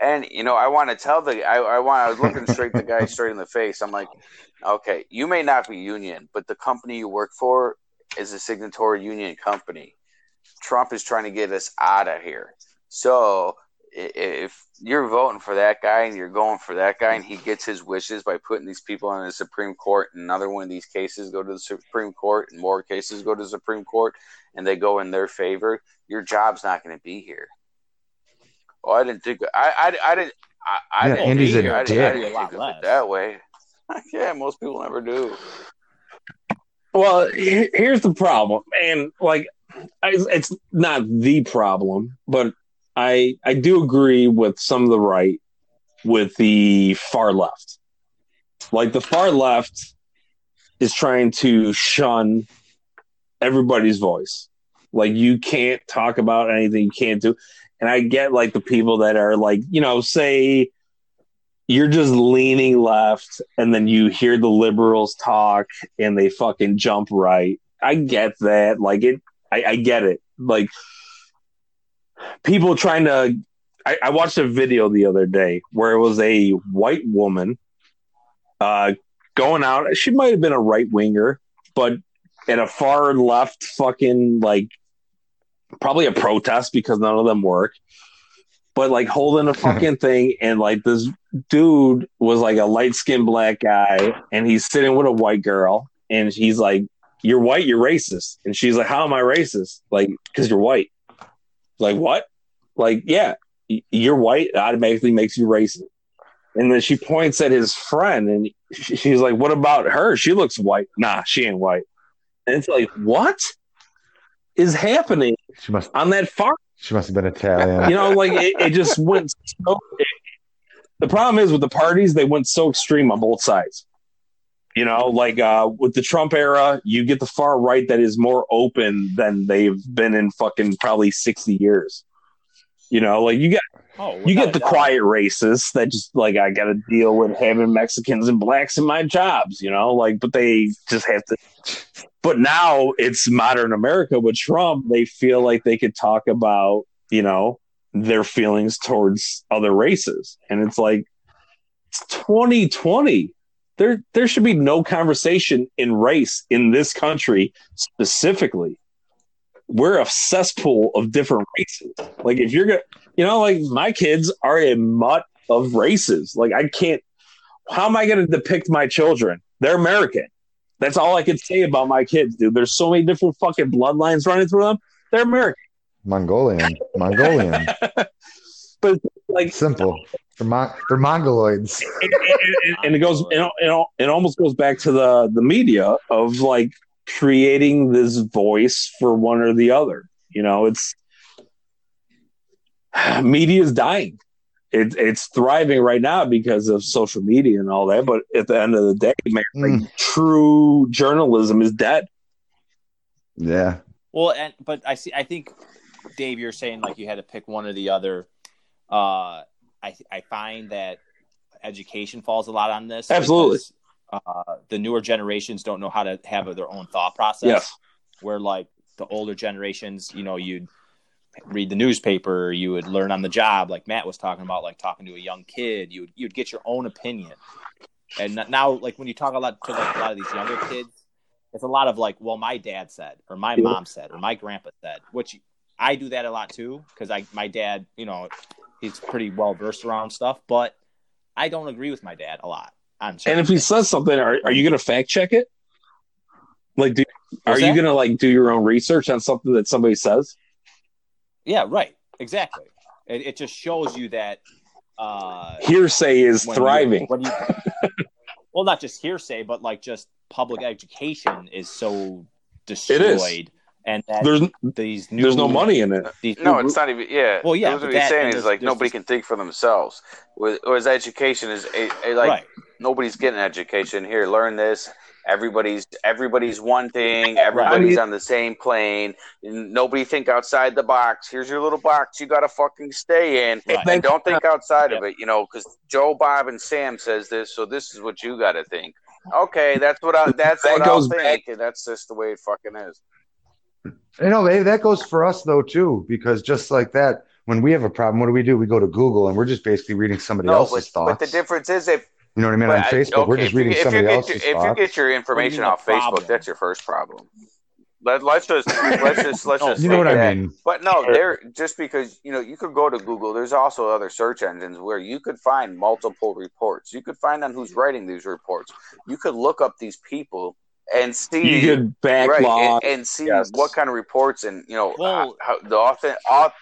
and you know, I want to tell the I, I want I was looking straight the guy straight in the face. I'm like, okay, you may not be union, but the company you work for is a signatory union company. Trump is trying to get us out of here. So if you're voting for that guy and you're going for that guy and he gets his wishes by putting these people on the Supreme Court and another one of these cases go to the Supreme Court and more cases go to the Supreme Court and they go in their favor, your job's not going to be here. Well, I didn't think I I, I didn't I, I Yeah, didn't Andy's think- a I, didn't- I didn't A lot think of it that way. yeah, most people never do. Well, here's the problem, and like, it's not the problem, but I I do agree with some of the right with the far left. Like the far left is trying to shun everybody's voice. Like you can't talk about anything you can't do. And I get like the people that are like, you know, say you're just leaning left and then you hear the liberals talk and they fucking jump right. I get that. Like it I, I get it. Like people trying to I, I watched a video the other day where it was a white woman uh going out. She might have been a right winger, but in a far left fucking like probably a protest because none of them work. But like holding a fucking thing and like this dude was like a light skinned black guy and he's sitting with a white girl and he's like, You're white, you're racist. And she's like, How am I racist? Like, because you're white. Like, what? Like, yeah, you're white, it automatically makes you racist. And then she points at his friend and she's like, What about her? She looks white. Nah, she ain't white. And it's like, What? is happening She must. on that farm. She must have been Italian. You know, like it, it just went so. the problem is with the parties, they went so extreme on both sides. You know, like uh, with the Trump era, you get the far right that is more open than they've been in fucking probably 60 years. You know, like you get Oh, you get the quiet racists that just like I got to deal with having Mexicans and blacks in my jobs, you know, like but they just have to. But now it's modern America with Trump. They feel like they could talk about you know their feelings towards other races, and it's like it's 2020. There there should be no conversation in race in this country specifically. We're a cesspool of different races. Like if you're gonna you know, like my kids are a mutt of races. Like I can't. How am I going to depict my children? They're American. That's all I can say about my kids, dude. There's so many different fucking bloodlines running through them. They're American. Mongolian. Mongolian. But like, Simple. They're, mon- they're mongoloids. and, and- and it goes, it, it, it almost goes back to the the media of like creating this voice for one or the other. You know, it's media is dying. It, it's thriving right now because of social media and all that. But at the end of the day, man, like, Mm. true journalism is dead. Yeah. Well, and but I see. I think Dave, you're saying like you had to pick one or the other. Uh, I I find that education falls a lot on this. Absolutely. because, Uh, the newer generations don't know how to have their own thought process. Yes. Where like the older generations, you know, you'd read the newspaper, you would learn on the job, like Matt was talking about, like talking to a young kid, you would you'd get your own opinion. And now, like when you talk a lot to like a lot of these younger kids, it's a lot of like, well, my dad said, or my mom said, or my grandpa said, which I do that a lot too, because I my dad, you know, he's pretty well versed around stuff, but I don't agree with my dad a lot. On And if he things. says something, are, are you going to fact check it? Like, do, are you going to like do your own research on something that somebody says? yeah, right, exactly. It, it just shows you that uh, Hearsay is when you- thriving. when you, well, not just hearsay, but like just public education is so destroyed, and that There's these new there's no money in it. No, it's not even. Yeah. Well, yeah, That's but what he's that- saying is like nobody can think for themselves. Whereas whereas education is a, a, like right. nobody's getting education here. Learn this. Everybody's everybody's one thing. Everybody's on the same plane. Nobody think outside the box. Here's your little box. You got to fucking stay in. Right. And don't think outside of it. You know, because Joe, Bob, and Sam says this, so this is what you got to think. Okay, that's what I. That's That what goes I'll think, and that's just the way it fucking is. You know, hey, that goes for us though too, because just like that, when we have a problem, what do we do? We go to Google and we're just basically reading somebody No, else's but, thoughts. but the difference is if you know what I mean? But on I- Facebook, we're just reading you somebody get else's your, If thoughts. you get your information the off Facebook, that's your first problem. Let, let's just let's just let's No, just you know say what I mean? But no, there just because you know you could go to Google. There's also other search engines where you could find multiple reports. You could find on who's writing these reports. You could look up these people and see You could right and, and see Yes. what kind of reports and you know Well- how, how the often auth,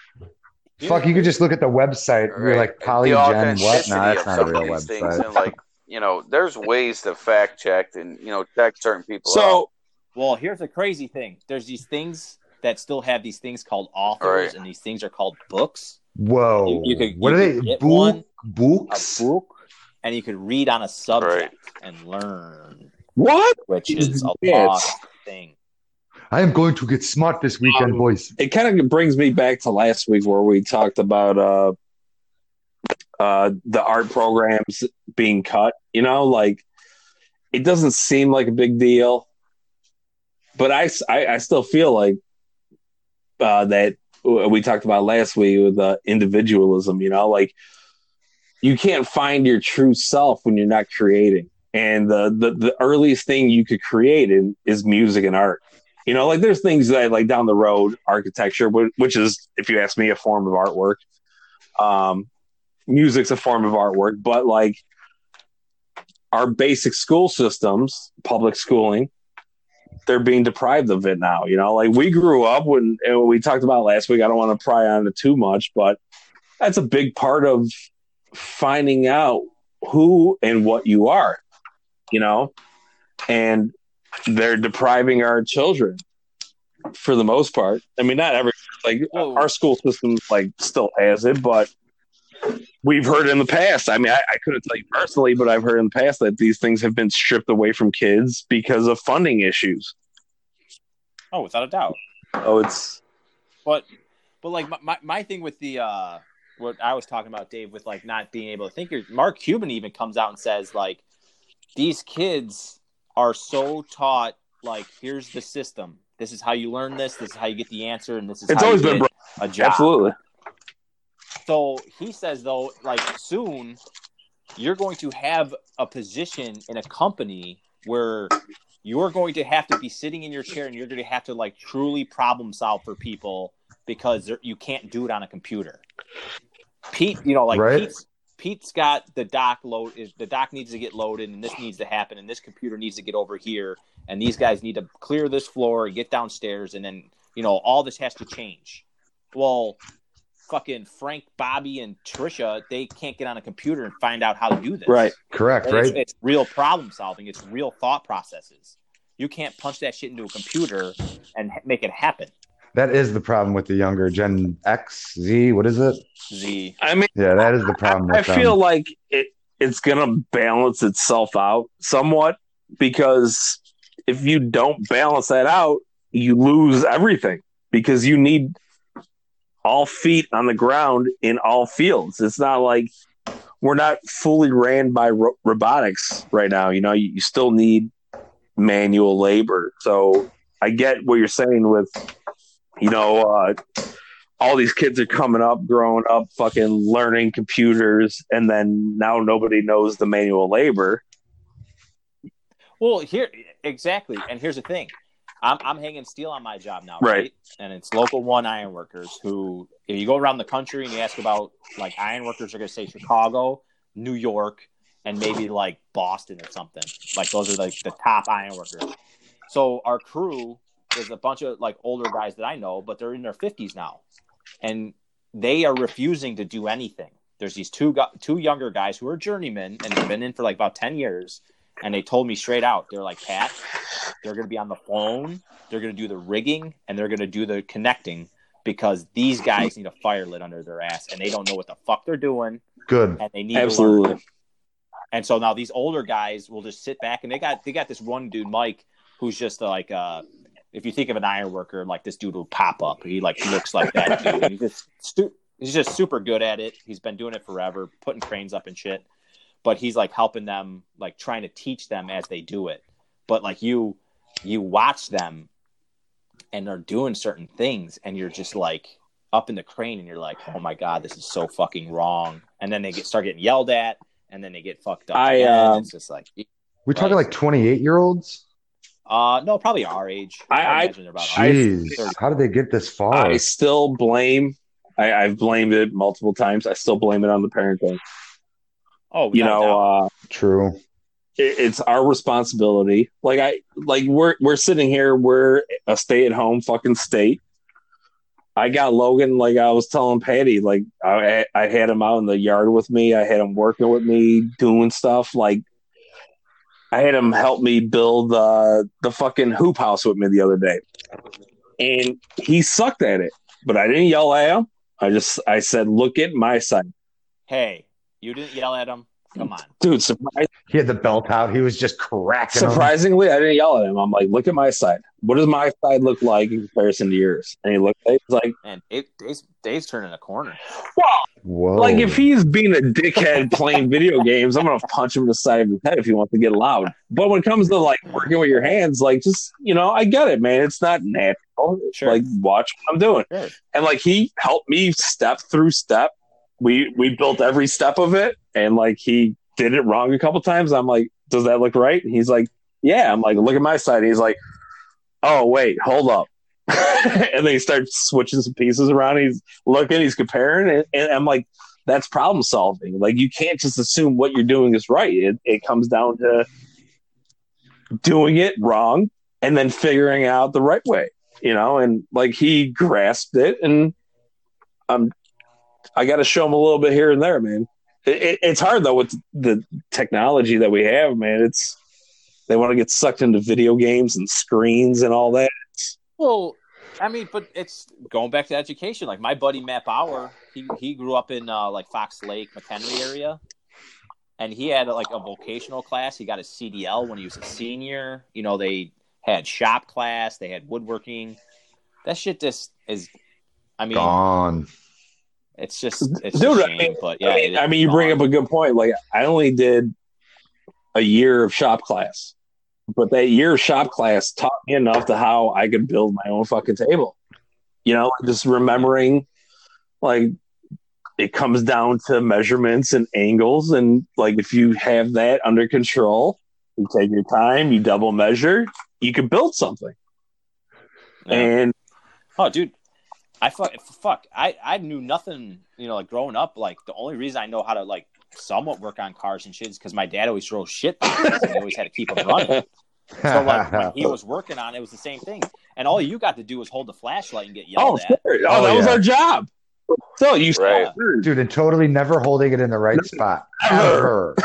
Fuck, you could just look at the website. You're like the Polygen, what? authenticity No, that's not a real of these things, website. and like you know, there's ways to fact check and you know check certain people. out. so Well, here's the crazy thing. There's these things that still have these things called authors, Right. and these things are called books. Whoa. You- you could- what you are could they? get Book, one, A books? book, and you could read on a subject and learn, what? which is a Yes. lost thing. I am going to get smart this weekend, Um, boys. It kind of brings me back to last week where we talked about uh, uh, the art programs being cut. You know, like it doesn't seem like a big deal, but I, I, I still feel like uh, that we talked about last week with uh, individualism. You know, like you can't find your true self when you're not creating. And the, the, the earliest thing you could create in, is music and art. You know, like there's things that like down the road, architecture, which is, if you ask me, a form of artwork. Um, music's a form of artwork, but like our basic school systems, public schooling, they're being deprived of it now. You know, like we grew up when and we talked about last week. I don't want to pry on it too much, but that's a big part of finding out who and what you are. You know, and they're depriving our children for the most part. I mean, not every like Whoa. our school system like still has it, but we've heard in the past. I mean, I, I couldn't tell you personally, but I've heard in the past that these things have been stripped away from kids because of funding issues. Oh, without a doubt. Oh, it's But but like my, my, my thing with the uh what I was talking about, Dave, with like not being able to think Mark Cuban even comes out and says like these kids are so taught like here's the system. This is how you learn this, this is how you get the answer, and this is It's how always you been get a job. absolutely So he says though, like soon you're going to have a position in a company where you're going to have to be sitting in your chair and you're going to have to like truly problem solve for people because you can't do it on a computer. Pete, you know, like Right. Pete's Pete's got the dock load is the dock needs to get loaded and this needs to happen and this computer needs to get over here and these guys need to clear this floor and get downstairs and then you know all this has to change. Well, fucking Frank, Bobby, and Trisha, they can't get on a computer and find out how to do this. right. Correct, right? it's real problem solving. It's real thought processes. You can't punch that shit into a computer and make it happen. That is the problem with the younger Gen X, Z. What is it? Z. I mean, Yeah, that is the problem. I With feel them. like it it's gonna balance itself out somewhat because if you don't balance that out, you lose everything because you need all feet on the ground in all fields. It's not like we're not fully ran by ro- robotics right now. You know, you, you still need manual labor. So I get what you're saying with, you know, uh, all these kids are coming up, growing up, fucking learning computers, and then now nobody knows the manual labor. Well, here exactly, and here's the thing: I'm I'm hanging steel on my job now, right? Right. And it's local one iron workers who, if you go around the country and you ask about like iron workers, are going to say Chicago, New York, and maybe like Boston or something. Like those are like the top iron workers. So our crew is a bunch of like older guys that I know, but they're in their fifties now, and they are refusing to do anything. There's these two gu- two younger guys who are journeymen and they've been in for like about ten years, and they told me straight out, they're like, Pat, they're going to be on the phone, they're going to do the rigging, and they're going to do the connecting because these guys need a fire lit under their ass, and they don't know what the fuck they're doing, Good. and they need. Absolutely. And so now these older guys will just sit back and they got they got this one dude, Mike, who's just like uh if you think of an iron worker, like this dude will pop up. He like looks like that dude. He's just stu- he's just super good at it. He's been doing it forever, putting cranes up and shit. But he's like helping them, like trying to teach them as they do it. But like you you watch them and they're doing certain things and you're just like up in the crane and you're like, oh my god, this is so fucking wrong. And then they get start getting yelled at and then they get fucked up. I, again. uh, it's just like, We're talking like 28 year olds? Uh, no, probably our age. I- I- imagine they're our Jeez. age. How did they get this far? I still blame. I, I've blamed it multiple times. I still blame it on the parenting. Oh, You without a doubt. know, uh, True. it, it's our responsibility. Like I, like we're we're sitting here. We're a stay at home fucking state. I got Logan. Like I was telling Patty, like I I had him out in the yard with me. I had him working with me, doing stuff. Like I had him help me build uh, the fucking hoop house with me the other day, and he sucked at it. But I didn't yell at him. I just I said, "Look at my side, hey, you didn't yell at him. Come on. dude." Surprise, He had the belt out. He was just cracking them. Surprisingly, I didn't yell at him. I'm like, look at my side. What does my side look like in comparison to yours? And he looked at it, like, And it, Dave's, Dave's turning a corner. well, Whoa. like if he's being a dickhead playing video games, I'm gonna punch him in the side of his head if he wants to get loud. But when it comes to like working with your hands, like just you know, I get it, man. It's not natural. Sure. Like watch what I'm doing. Sure. And like he helped me step through step. We we built every step of it, and like he did it wrong a couple times. I'm like, does that look right? And he's like, yeah. I'm like, look at my side. he's like, oh wait, hold up. and then he starts switching some pieces around. He's looking, he's comparing, and, and I'm like, that's problem solving. Like you can't just assume what you're doing is right. It it comes down to doing it wrong and then figuring out the right way. You know, and like he grasped it, and I'm I got to show them a little bit here and there, man. It, it, it's hard though with the technology that we have, man. It's they want to get sucked into video games and screens and all that. Well, I mean, but it's going back to education. Like my buddy Matt Bauer, he he grew up in uh, like Fox Lake, McHenry area, and he had like a vocational class. He got his CDL when he was a senior. You know, they had shop class, they had woodworking. That shit just is. I mean, Gone. It's just it's Dude, a I shame, mean- but yeah. I mean, I mean, you bring up a good point. Like, I only did a year of shop class, but that year of shop class taught me enough to how I could build my own fucking table. You know, just remembering, like, it comes down to measurements and angles, and like, if you have that under control, you take your time, you double measure, you could build something. Yeah. And Oh, dude, I fuck, fuck. I I knew nothing. You know, like growing up, like the only reason I know how to like somewhat work on cars and shit is because my dad always drove shit. boxes, and he always had to keep them running. So like when he was working on it, it was the same thing. And all you got to do was hold the flashlight and get oh, yelled at. sure. oh, Oh, that was our job. So you Right. Dude, and totally never holding it in the right spot. Ever.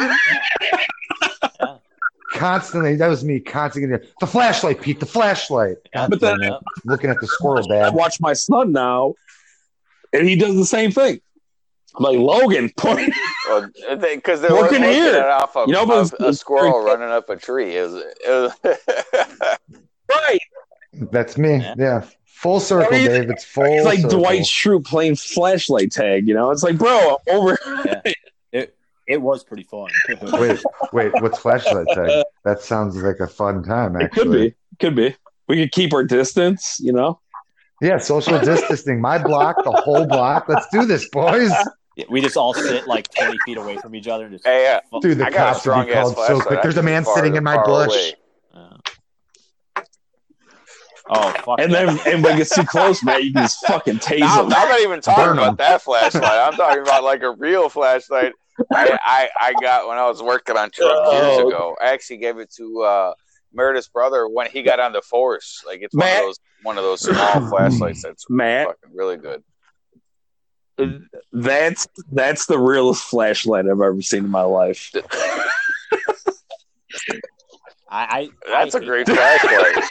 Yeah. Constantly, that was me constantly. The flashlight, Pete, the flashlight. God But then- damn looking at the squirrel, I watch my son now, and he does the same thing. I'm like Logan, point. Because they were Working looking here. it off of, You know, but of a squirrel running up a tree. It was, it was right. That's me. Yeah. Yeah. Full circle, Dave. It's full It's like circle. Dwight Schrute playing flashlight tag. You know, it's like, bro, I'm over. It it was pretty fun. Wait, wait, what's flashlight tag? That sounds like a fun time, It actually. could be, could be. We could keep our distance. You know, Yeah, social distancing. My block, the whole block. Let's do this, boys. Yeah, we just all sit like twenty feet away from each other and just. hey, uh, Dude, the I got a cops would be called so quick. There's a man far- sitting in my bush. Uh, oh fuck! and then and when it gets too close, man, you can just fucking tase them. I'm not even talking Burn 'em. about that flashlight. I'm talking about like a real flashlight. I, I, I got when I was working on truck years Oh. ago. I actually gave it to uh, Meredith's brother when he got on the force. Like it's one of those one of those small flashlights that's Matt, fucking really good. that's that's the realest flashlight I've ever seen in my life. I, I That's I a great flashlight.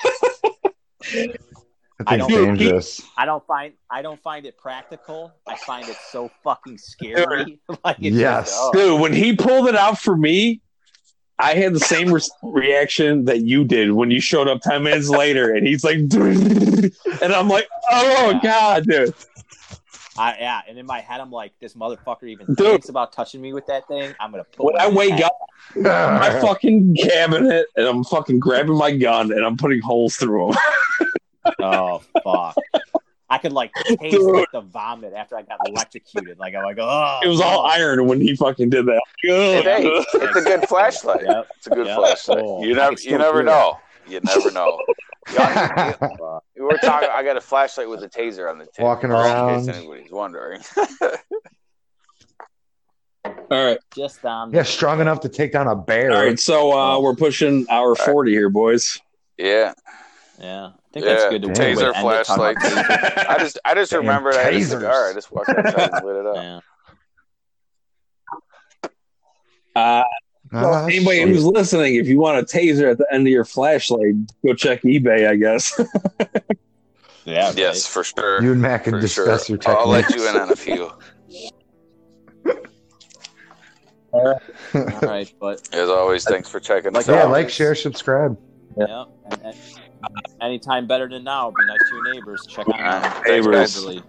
I I don't- dangerous. I don't find I don't find it practical. I find it so fucking scary. like it's Yes. just, oh. Dude, when he pulled it out for me, I had the same re- reaction that you did when you showed up 10 minutes later and he's like, and I'm like, oh, God, dude. I, yeah, and in my head, I'm like, this motherfucker even Dude. thinks about touching me with that thing. I'm gonna put When I wake head. up, my fucking cabinet and I'm fucking grabbing my gun and I'm putting holes through them. Oh fuck! I could like taste Dude. like the vomit after I got electrocuted. Like I'm like, oh, It was all iron when he fucking did that. Hey, it's a good flashlight. Yep. It's a good Yeah. flashlight. Oh, you never you never feel it. know. You never know. We were talking. I got a flashlight with a taser on the tip. Walking around. In case anybody's wondering. All right. Just um, yeah, strong enough to take down a bear. All right. So uh, we're pushing hour 40 here, boys. yeah. Yeah. I think Yeah. that's good. To Damn. Taser end it, talking about flashlights. I just I just Damn remembered I had a tasers. cigar. I just walked outside and lit it up. Yeah. Uh, Ah, anybody shit. who's listening, if you want a taser at the end of your flashlight, go check eBay, I guess. Yeah. right. Yes, for sure. you and Mac can for discuss sure. your techniques. I'll let you in on a few. All right, but As always, thanks for checking Like us yeah, out. like, share, subscribe. yeah. And, and, anytime better than now. Be nice to your neighbors. Check out neighbors.